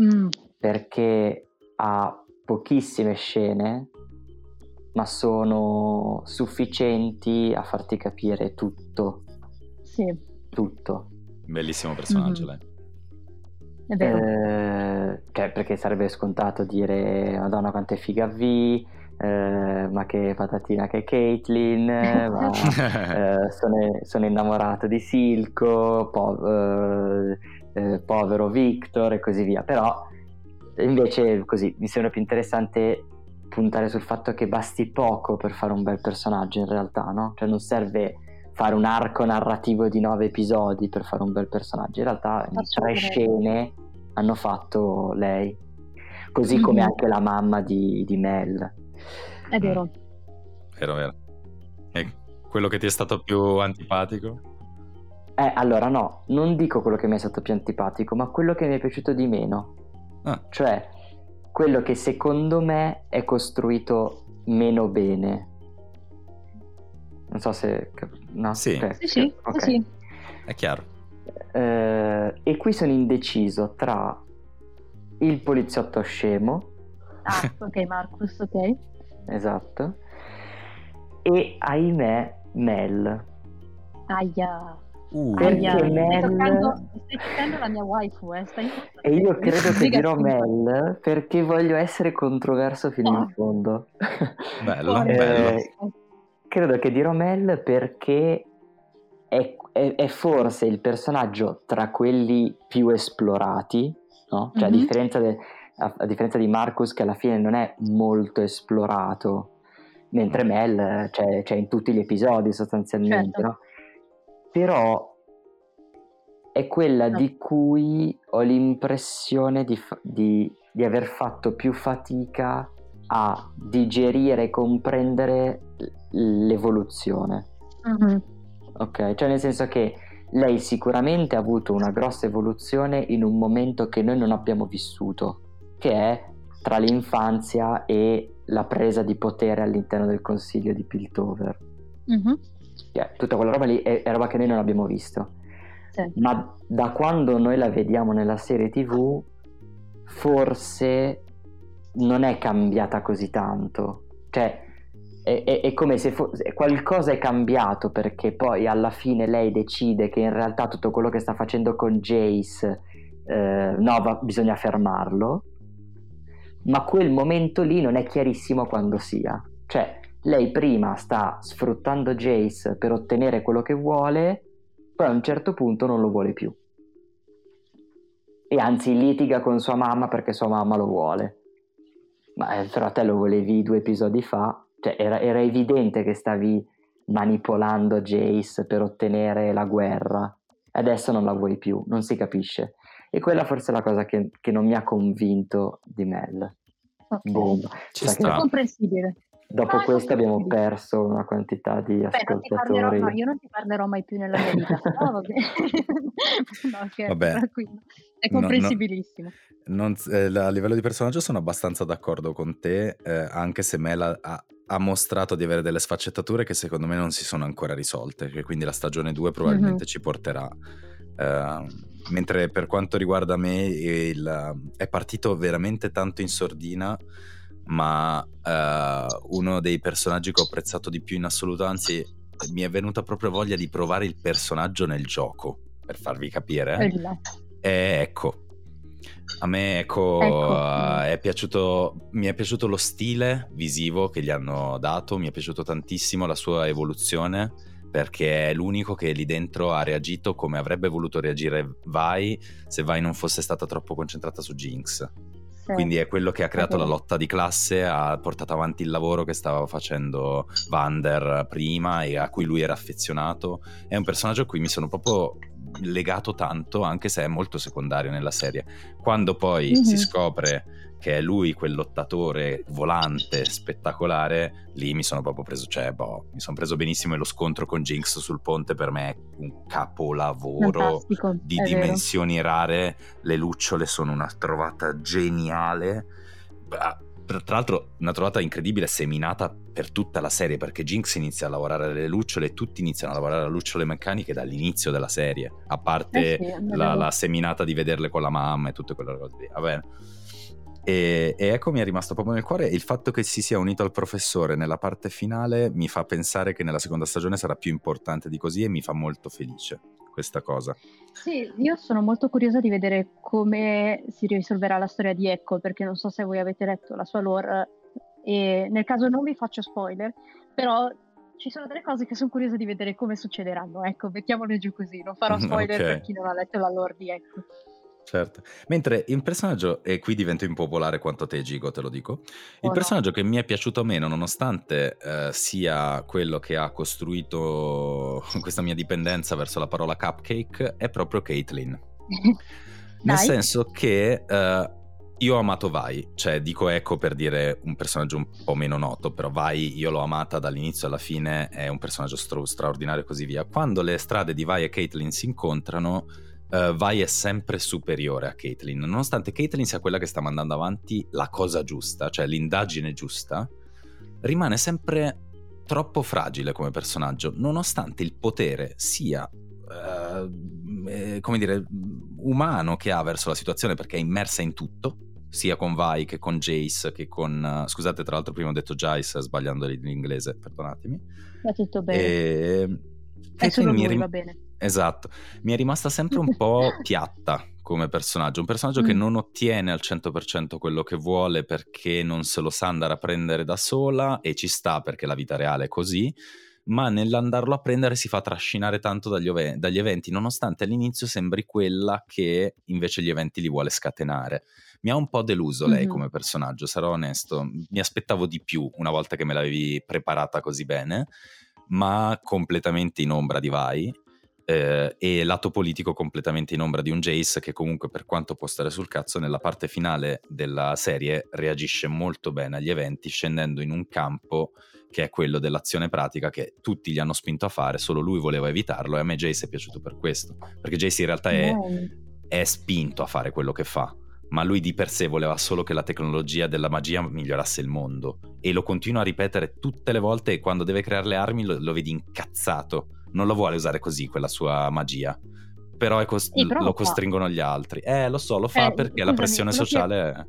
Mm. Perché ha pochissime scene ma sono sufficienti a farti capire tutto. Sì. Tutto. Bellissimo personaggio mm-hmm. lei. È vero. Eh, cioè, perché sarebbe scontato dire Madonna quanto è figa V, eh, ma che patatina che è Caitlyn, ma, eh, sono, sono, innamorato di Silco, po- eh, povero Victor e così via. Però invece così mi sembra più interessante puntare sul fatto che basti poco per fare un bel personaggio in realtà, no? Cioè non serve fare un arco narrativo di nove episodi per fare un bel personaggio, in realtà in tre scene hanno fatto lei, così mm-hmm. come anche la mamma di, di Mel. È vero. Vero, vero. E quello che ti è stato più antipatico? Eh, allora no, non dico quello che mi è stato più antipatico, ma quello che mi è piaciuto di meno. Ah. Cioè, quello che secondo me è costruito meno bene. Non so se... No? Sì, okay. sì, sì, okay. sì, È chiaro. Eh, e qui sono indeciso tra il poliziotto scemo. Ah, ok, Marcus, ok. Esatto. E ahimè, Mel. Aia. Uh, perché Mel... Stai toccando, stai toccando la mia waifu, eh? Stai... E io credo che dirò Mel perché voglio essere controverso fino oh. in fondo. Bello, eh, bello. Credo che dirò Mel perché è, è, è, forse il personaggio tra quelli più esplorati, no? Cioè mm-hmm. a, differenza de, a, a differenza di Marcus che alla fine non è molto esplorato, mentre Mel c'è, c'è in tutti gli episodi sostanzialmente, certo. no? Però è quella di cui ho l'impressione di, di, di aver fatto più fatica a digerire e comprendere l'evoluzione. Uh-huh. Ok, cioè nel senso che lei sicuramente ha avuto una grossa evoluzione in un momento che noi non abbiamo vissuto, che è tra l'infanzia e la presa di potere all'interno del consiglio di Piltover. Uh-huh. Yeah, tutta quella roba lì è, è, roba che noi non abbiamo visto. Sì. Ma da quando noi la vediamo nella serie TV, forse non è cambiata così tanto. Cioè, è, è, è come se fo- qualcosa è cambiato perché poi alla fine lei decide che in realtà tutto quello che sta facendo con Jace, eh, no, va, bisogna fermarlo. Ma quel momento lì non è chiarissimo quando sia. Cioè, lei prima sta sfruttando Jace per ottenere quello che vuole, poi a un certo punto non lo vuole più. E anzi litiga con sua mamma perché sua mamma lo vuole. Ma il fratello volevi due episodi fa, cioè era, era evidente che stavi manipolando Jace per ottenere la guerra. Adesso non la vuoi più, non si capisce. E quella forse è la cosa che, che non mi ha convinto di Mel. Ok, boom. Ci sta. È comprensibile. Dopo no, questo abbiamo perso una quantità di Beh, ascoltatori. Non parlerò, no, io non ti parlerò mai più nella mia vita. No, vabbè. no, scherzo, vabbè. È comprensibilissimo. No, non, eh, a livello di personaggio sono abbastanza d'accordo con te, eh, anche se Mela ha, ha, mostrato di avere delle sfaccettature che secondo me non si sono ancora risolte, quindi la stagione 2 probabilmente mm-hmm. ci porterà Uh, mentre per quanto riguarda me il, è partito veramente tanto in sordina, ma uh, uno dei personaggi che ho apprezzato di più in assoluto, anzi mi è venuta proprio voglia di provare il personaggio nel gioco, per farvi capire. È ecco. A me ecco, ecco. Uh, è piaciuto, mi è piaciuto lo stile visivo che gli hanno dato, mi è piaciuto tantissimo la sua evoluzione perché è l'unico che lì dentro ha reagito come avrebbe voluto reagire Vai se Vai non fosse stata troppo concentrata su Jinx. Sì. Quindi è quello che ha creato okay. la lotta di classe, ha portato avanti il lavoro che stava facendo Vander prima e a cui lui era affezionato. È un personaggio a cui mi sono proprio legato tanto, anche se è molto secondario nella serie. Quando poi mm-hmm. si scopre che è lui quel lottatore volante spettacolare, lì mi sono proprio preso, cioè, boh, mi sono preso benissimo e lo scontro con Jinx sul ponte per me è un capolavoro Fantastico, di dimensioni vero. rare, le lucciole sono una trovata geniale. Tra l'altro una trovata incredibile seminata per tutta la serie perché Jinx inizia a lavorare alle lucciole e tutti iniziano a lavorare alle lucciole meccaniche dall'inizio della serie, a parte eh sì, la, la, seminata di vederle con la mamma e tutte quelle cose lì. Va bene. E, e, ecco mi è rimasto proprio nel cuore il fatto che si sia unito al professore nella parte finale mi fa pensare che nella seconda stagione sarà più importante di così e mi fa molto felice questa cosa. Sì, io sono molto curiosa di vedere come si risolverà la storia di Echo perché non so se voi avete letto la sua lore e nel caso non vi faccio spoiler, però ci sono delle cose che sono curiosa di vedere come succederanno, ecco, mettiamole giù così, non farò spoiler okay. per chi non ha letto la lore di Echo. Certo. Mentre il personaggio, e qui divento impopolare quanto te, Gigo, te lo dico. Il oh personaggio no. che mi è piaciuto meno, nonostante eh, sia quello che ha costruito questa mia dipendenza verso la parola cupcake, è proprio Caitlyn. Nel senso che eh, io ho amato Vai, cioè dico ecco per dire un personaggio un po' meno noto, però Vai io l'ho amata dall'inizio alla fine, è un personaggio stra- straordinario e così via. Quando le strade di Vai e Caitlyn si incontrano uh, Vai è sempre superiore a Caitlyn, nonostante Caitlyn sia quella che sta mandando avanti la cosa giusta, cioè l'indagine giusta, rimane sempre troppo fragile come personaggio, nonostante il potere sia, uh, come dire, umano che ha verso la situazione perché è immersa in tutto, sia con Vi che con Jace che con... Uh, scusate, tra l'altro prima ho detto Jace sbagliando l'inglese, perdonatemi. Va tutto bene. E... È solo lui, rim- va bene. Esatto, mi è rimasta sempre un po' piatta come personaggio, un personaggio mm. che non ottiene al 100% quello che vuole perché non se lo sa andare a prendere da sola e ci sta perché la vita reale è così, ma nell'andarlo a prendere si fa trascinare tanto dagli, ove- dagli eventi, nonostante all'inizio sembri quella che invece gli eventi li vuole scatenare. Mi ha un po' deluso lei mm-hmm. come personaggio, sarò onesto, mi aspettavo di più una volta che me l'avevi preparata così bene, ma completamente in ombra di Vai eh, e lato politico completamente in ombra di un Jace che comunque per quanto può stare sul cazzo nella parte finale della serie reagisce molto bene agli eventi scendendo in un campo che è quello dell'azione pratica che tutti gli hanno spinto a fare, solo lui voleva evitarlo e a me Jace è piaciuto per questo, perché Jace in realtà è, è spinto a fare quello che fa ma lui di per sé voleva solo che la tecnologia della magia migliorasse il mondo e lo continua a ripetere tutte le volte e quando deve creare le armi lo, lo vedi incazzato non lo vuole usare così quella sua magia. Però, cost- sì, però lo costringono gli altri. Eh, lo so, lo fa eh, perché scusami, la pressione sociale è,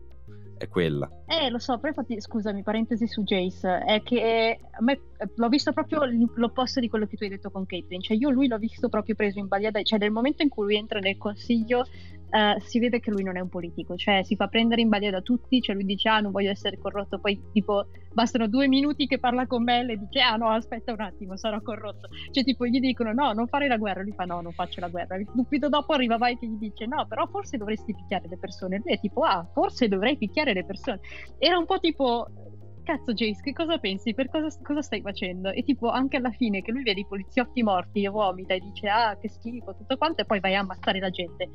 è, quella. Eh, lo so, però infatti, scusami, parentesi su Jace, è che a me l'ho visto proprio l'opposto di quello che tu hai detto con Caitlyn. Cioè, io lui l'ho visto proprio preso in balia, cioè nel momento in cui lui entra nel consiglio Uh, si vede che lui non è un politico, cioè si fa prendere in balia da tutti, cioè lui dice ah non voglio essere corrotto, poi tipo bastano due minuti che parla con me e le dice ah no aspetta un attimo sarò corrotto, cioè tipo gli dicono no non fare la guerra, lui fa no non faccio la guerra, subito dopo arriva Vai che gli dice no però forse dovresti picchiare le persone, lui è tipo ah forse dovrei picchiare le persone, era un po' tipo cazzo Jace, che cosa pensi? Per cosa, cosa, stai facendo? E tipo anche alla fine che lui vede i poliziotti morti e vomita e dice ah che schifo, tutto quanto e poi vai a ammazzare la gente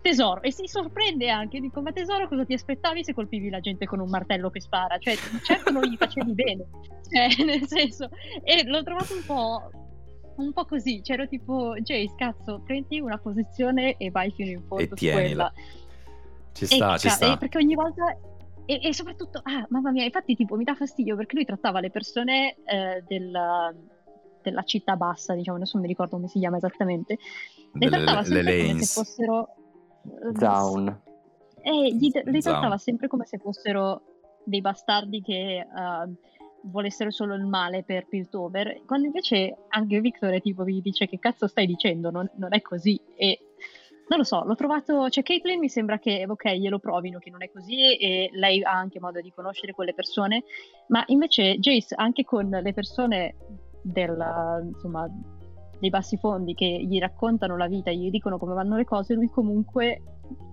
tesoro. E si sorprende anche dico ma tesoro cosa ti aspettavi se colpivi la gente con un martello che spara? Cioè certo non gli facevi bene. Cioè nel senso e l'ho trovato un po' un po' così. C'ero tipo Jace cazzo prendi una posizione e vai fino in fondo e tienila. ci sta e, ci sta perché ogni volta e, e, soprattutto ah mamma mia infatti tipo mi dà fastidio perché lui trattava le persone eh, della, della città bassa diciamo adesso non mi ricordo come si chiama esattamente. Le trattava sempre come se fossero... Zaun. Eh, gli, li trattava sempre come se fossero dei bastardi che uh, volessero solo il male per Piltover, quando invece anche Victor tipo vi dice che cazzo stai dicendo, non, non è così. E non lo so, l'ho trovato, cioè Caitlyn mi sembra che ok, glielo provino che non è così e lei ha anche modo di conoscere quelle persone, ma invece Jace anche con le persone del, insomma, dei bassi fondi che gli raccontano la vita, gli dicono come vanno le cose, lui comunque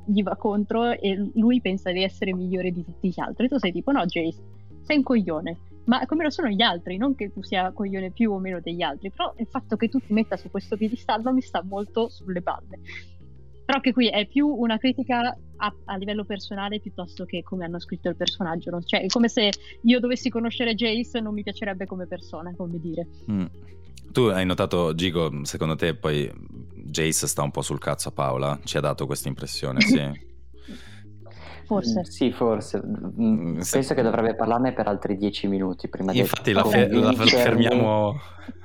gli va contro e lui pensa di essere migliore di tutti gli altri. Tu sei tipo no Jace, sei un coglione, ma come lo sono gli altri, non che tu sia coglione più o meno degli altri, però il fatto che tu ti metta su questo piedistallo mi sta molto sulle palle. Però che qui è più una critica a, a, livello personale piuttosto che come hanno scritto il personaggio. Cioè, è come se io dovessi conoscere Jace non mi piacerebbe come persona, come dire. Mm. Tu hai notato, Gigo, secondo te poi Jace sta un po' sul cazzo a Paola? Ci ha dato questa impressione, sì. Forse. Mm, sì, forse. Mm, penso sì. che dovrebbe parlarne per altri dieci minuti prima Infatti di... la, fe- la fermiamo...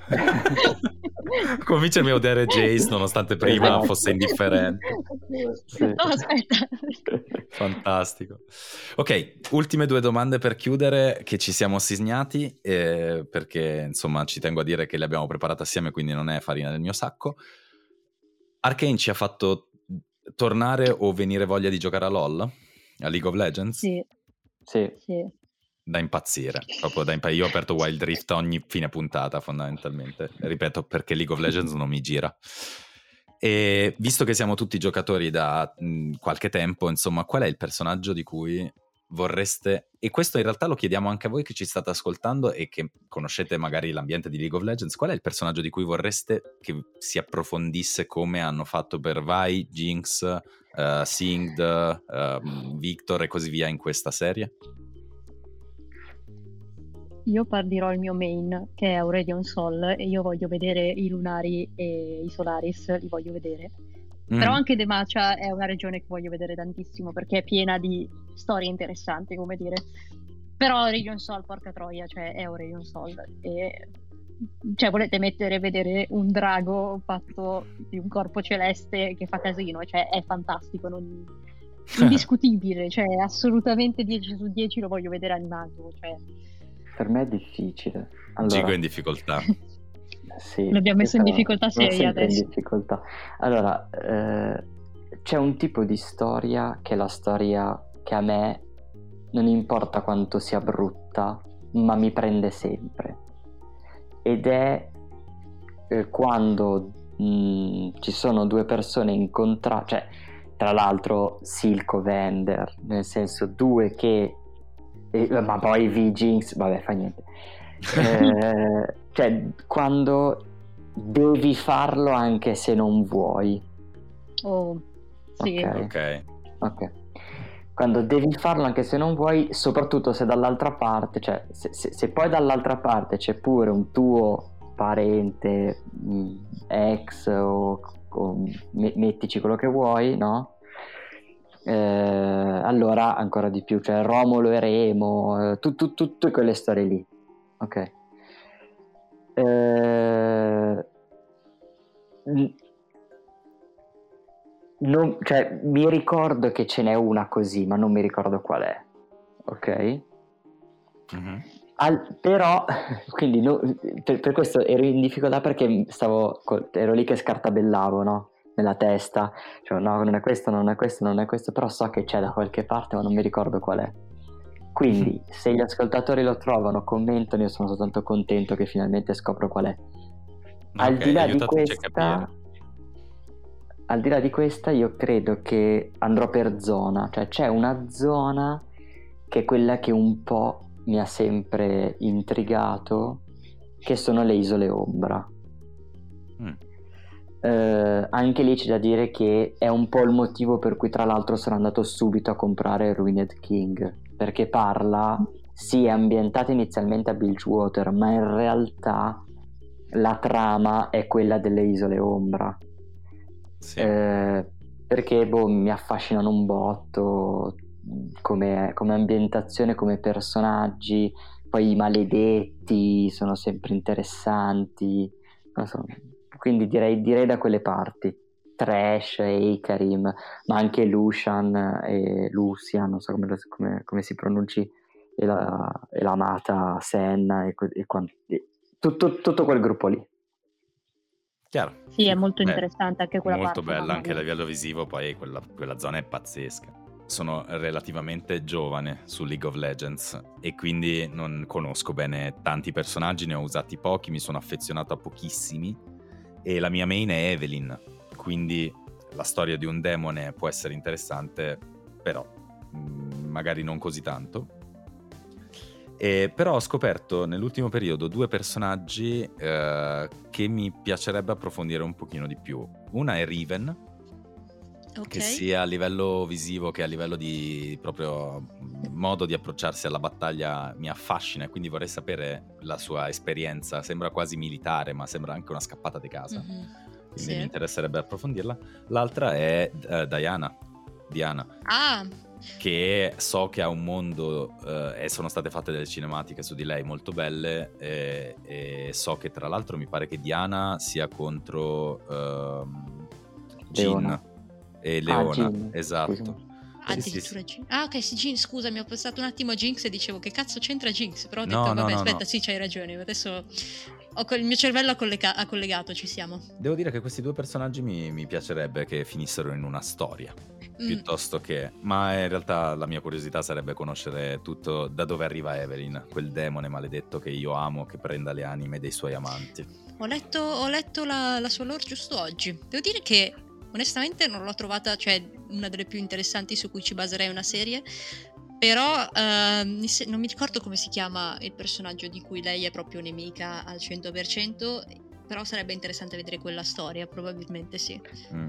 Convincermi a odiare Jace nonostante prima esatto. fosse indifferente. Sì. No, aspetta. Fantastico. Ok, ultime due domande per chiudere che ci siamo signati eh, perché insomma ci tengo a dire che le abbiamo preparate assieme quindi non è farina del mio sacco. Arkane ci ha fatto tornare o venire voglia di giocare a LoL? A League of Legends? Sì. Sì. sì. Da impazzire, proprio da impazzire. Io ho aperto Wild Rift ogni fine puntata, fondamentalmente. Ripeto, perché League of Legends non mi gira. E visto che siamo tutti giocatori da mh, qualche tempo, insomma, qual è il personaggio di cui vorreste, e questo in realtà lo chiediamo anche a voi che ci state ascoltando e che conoscete magari l'ambiente di League of Legends, qual è il personaggio di cui vorreste che si approfondisse come hanno fatto per Vi, Jinx, uh, Singed, uh, Victor e così via in questa serie? Io partirò il mio main, che è Aurelion Sol, e io voglio vedere i Lunari e i Solaris, li voglio vedere. Mm. Però anche Demacia è una regione che voglio vedere tantissimo, perché è piena di storie interessanti, come dire. Però Aurelion Sol, porca troia, cioè è Aurelion Sol. E cioè volete mettere a vedere un drago fatto di un corpo celeste che fa casino, cioè è fantastico, non... indiscutibile, cioè assolutamente 10 su 10 lo voglio vedere animato. Cioè... Per me è difficile. Allora... Gigo è in difficoltà. sì, L'abbiamo messo in difficoltà seria adesso. In difficoltà. Allora, eh, c'è un tipo di storia che è la storia che a me non importa quanto sia brutta, ma mi prende sempre ed è eh, quando mh, mm, ci sono due persone incontrate, cioè tra l'altro Silco Vender, nel senso due che, eh, ma poi V-Jinx, vabbè fa niente, eh, cioè quando devi farlo anche se non vuoi. Oh, sì. Ok. Ok. okay quando devi farlo anche se non vuoi, soprattutto se dall'altra parte, cioè se, se, se poi dall'altra parte c'è pure un tuo parente, mm, ex o, o mettici quello che vuoi, no? Eh, allora ancora di più, cioè Romolo e Remo, eh, tu, tu, tutte quelle storie lì, ok? Eh, non, cioè, mi ricordo che ce n'è una così, ma non mi ricordo qual è. Ok? Mm-hmm. Al, però, quindi no, per, per, questo ero in difficoltà perché stavo, ero lì che scartabellavo, no? Nella testa, cioè no, non è questo, non è questo, non è questo, però so che c'è da qualche parte, ma non mi ricordo qual è. Quindi, se gli ascoltatori lo trovano, commentano, io sono soltanto contento che finalmente scopro qual è. Al okay, di là di questa, al di là di questa io credo che andrò per zona, cioè c'è una zona che è quella che un po' mi ha sempre intrigato, che sono le isole ombra. Mm. Eh, anche lì c'è da dire che è un po' il motivo per cui tra l'altro sono andato subito a comprare Ruined King, perché parla, sì è ambientata inizialmente a Bilgewater, ma in realtà la trama è quella delle isole ombra sì. Eh, perché boh, mi affascinano un botto come, come, ambientazione, come personaggi, poi i maledetti sono sempre interessanti, so. Quindi direi, direi, da quelle parti. Trash e Ikarim, ma anche Lucian e Lucian, non so come, come, come si pronunci, e la, e l'amata Senna e, e, e tutto, tutto quel gruppo lì. Chiaro. Sì, è molto Beh, interessante anche quella molto parte. Molto bella anche a livello visivo, poi quella, quella zona è pazzesca sono relativamente giovane su League of Legends e quindi non conosco bene tanti personaggi, ne ho usati pochi, mi sono affezionato a pochissimi e la mia main è Evelyn, quindi la storia di un demone può essere interessante, però mm, magari non così tanto. E però ho scoperto nell'ultimo periodo due personaggi eh, che mi piacerebbe approfondire un pochino di più. Una è Riven, Okay. Che sia a livello visivo che a livello di proprio modo di approcciarsi alla battaglia mi affascina e quindi vorrei sapere la sua esperienza. Sembra quasi militare, ma sembra anche una scappata di casa. Mm-hmm. Quindi sì. mi interesserebbe approfondirla. L'altra è uh, Diana. Diana. Ah, che so che ha un mondo eh, e sono state fatte delle cinematiche su di lei molto belle e, e so che tra l'altro mi pare che Diana sia contro ehm, Jean e Leona, ah, esatto. Addirittura sì, sì. Ah, ok, sì, Jinx, scusami, ho pensato un attimo a Jinx e dicevo che cazzo c'entra Jinx, però ho detto, no, vabbè, no, aspetta, no. sì, c'hai ragione, adesso ho, il mio cervello ha, collega- ha, collegato, ci siamo. Devo dire che questi due personaggi mi, mi piacerebbe che finissero in una storia, mm. piuttosto che... Ma in realtà la mia curiosità sarebbe conoscere tutto da dove arriva Evelyn, quel demone maledetto che io amo, che prenda le anime dei suoi amanti. Ho letto, ho letto la, la sua lore giusto oggi. Devo dire che Onestamente non l'ho trovata, cioè, una delle più interessanti su cui ci baserei una serie. Però uh, non mi ricordo come si chiama il personaggio di cui lei è proprio nemica al 100%, però sarebbe interessante vedere quella storia, probabilmente sì. Mm.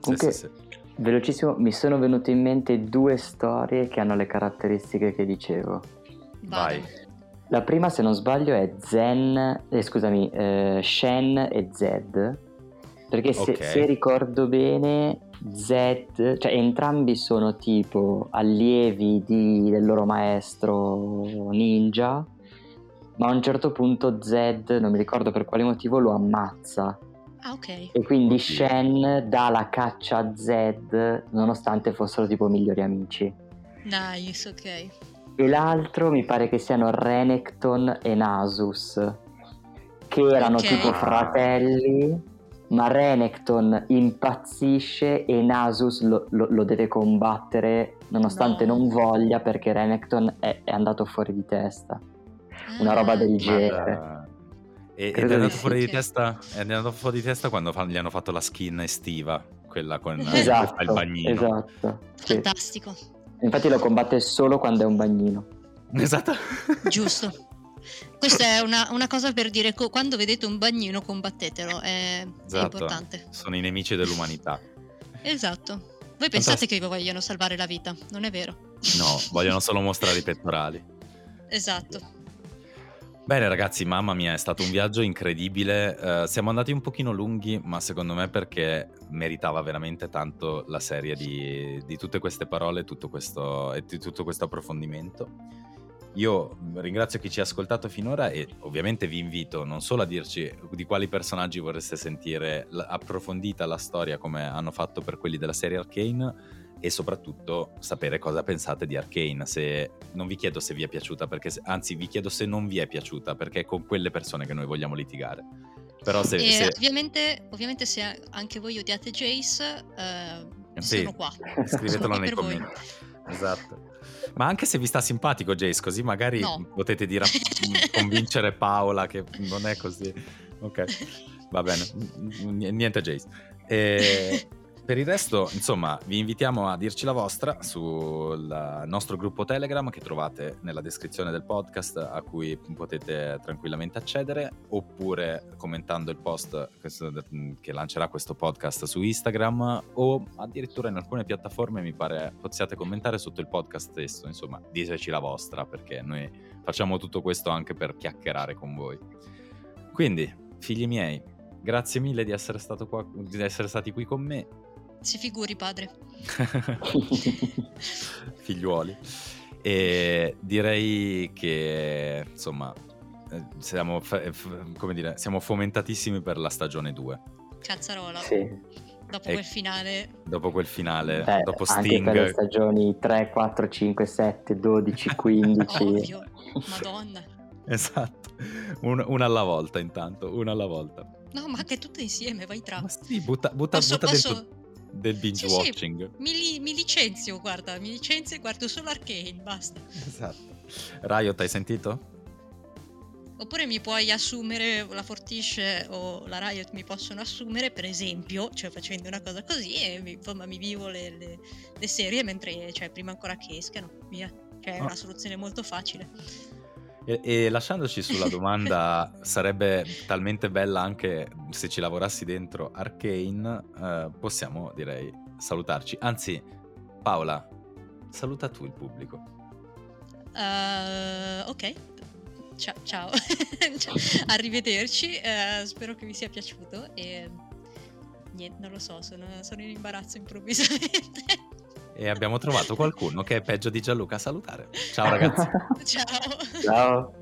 Comunque, sì, sì, sì. velocissimo, mi sono venute in mente due storie che hanno le caratteristiche che dicevo. Vai. La prima, se non sbaglio, è Zen, eh, scusami, eh, Shen e Zed perché se, okay. se, ricordo bene, Z, cioè entrambi sono tipo allievi di, del loro maestro ninja, ma a un certo punto Z, non mi ricordo per quale motivo, lo ammazza. Ah, ok. E quindi. Shen dà la caccia a Z nonostante fossero tipo migliori amici. Nice, ok. E l'altro mi pare che siano Renekton e Nasus, che erano okay. tipo fratelli ma Renekton impazzisce e Nasus lo, lo, lo deve combattere nonostante no. non voglia perché Renekton è, è, andato fuori di testa. Una roba del genere. E, ed è andato, fuori di testa, è andato fuori di testa quando gli hanno fatto la skin estiva, quella con esatto, il bagnino. Esatto. Sì. Fantastico. Infatti lo combatte solo quando è un bagnino. Esatto. Giusto. Questa è una, una, cosa per dire, quando vedete un bagnino combattetelo, è, esatto. importante. Sono i nemici dell'umanità. Esatto. Voi pensate che vi vogliono salvare la vita, non è vero? No, vogliono solo mostrare i pettorali. Esatto. Bene ragazzi, mamma mia, è stato un viaggio incredibile. Uh, siamo andati un pochino lunghi, ma secondo me perché meritava veramente tanto la serie di, di tutte queste parole tutto questo, e di tutto questo approfondimento. Io ringrazio chi ci ha ascoltato finora e ovviamente vi invito non solo a dirci di quali personaggi vorreste sentire approfondita la storia come hanno fatto per quelli della serie Arcane e soprattutto sapere cosa pensate di Arcane. Se, non vi chiedo se vi è piaciuta, perché, anzi vi chiedo se non vi è piaciuta, perché è con quelle persone che noi vogliamo litigare. Però se, se... Ovviamente, ovviamente, se anche voi odiate Jace, eh, sì, sono qua. Scrivetelo sono nei commenti. Esatto. Ma anche se vi sta simpatico Jace, così magari no. potete dire, convincere Paola che non è così. Ok, va bene. Niente Jace. E per il resto, insomma, vi invitiamo a dirci la vostra sul nostro gruppo Telegram che trovate nella descrizione del podcast a cui potete tranquillamente accedere oppure commentando il post che lancerà questo podcast su Instagram o addirittura in alcune piattaforme mi pare possiate commentare sotto il podcast stesso, insomma, diteci la vostra perché noi facciamo tutto questo anche per chiacchierare con voi. Quindi, figli miei, grazie mille di essere, qua, di essere stati qui con me si figuri padre. Figliuoli. E direi che insomma eh, siamo, come dire, siamo fomentatissimi per la stagione 2. Cazzarola. Sì. dopo E- quel finale. Dopo quel finale, Beh, dopo anche per le Sting, stagioni 3, 4, 5, 7, 12, 15. Ovvio, madonna. esatto, Un- una alla volta intanto, una alla volta. No, ma anche tutte insieme, vai tra. Ma sì, butta, butta, Posso, butta posso... dentro del binge Sì, sì, watching. mi, li- mi licenzio, guarda, mi licenzio e guardo solo Arcane, basta. Esatto. Riot, hai sentito? Oppure mi puoi assumere, la Fortiche o la Riot mi possono assumere, per esempio, cioè facendo una cosa così e mi, insomma mi vivo le, le- le serie mentre, cioè prima ancora che escano, via. Cioè è Ah. una soluzione molto facile. E, e lasciandoci sulla domanda, sarebbe talmente bella anche se ci lavorassi dentro Arcane, eh, possiamo direi salutarci. Anzi, Paola, saluta tu il pubblico. Eh, ok, ciao, ciao. Ciao. arrivederci, eh, spero che vi sia piaciuto e niente, non lo so, sono, sono in imbarazzo improvvisamente. E abbiamo trovato qualcuno che è peggio di Gianluca a salutare. Ciao ragazzi. ciao. Ciao.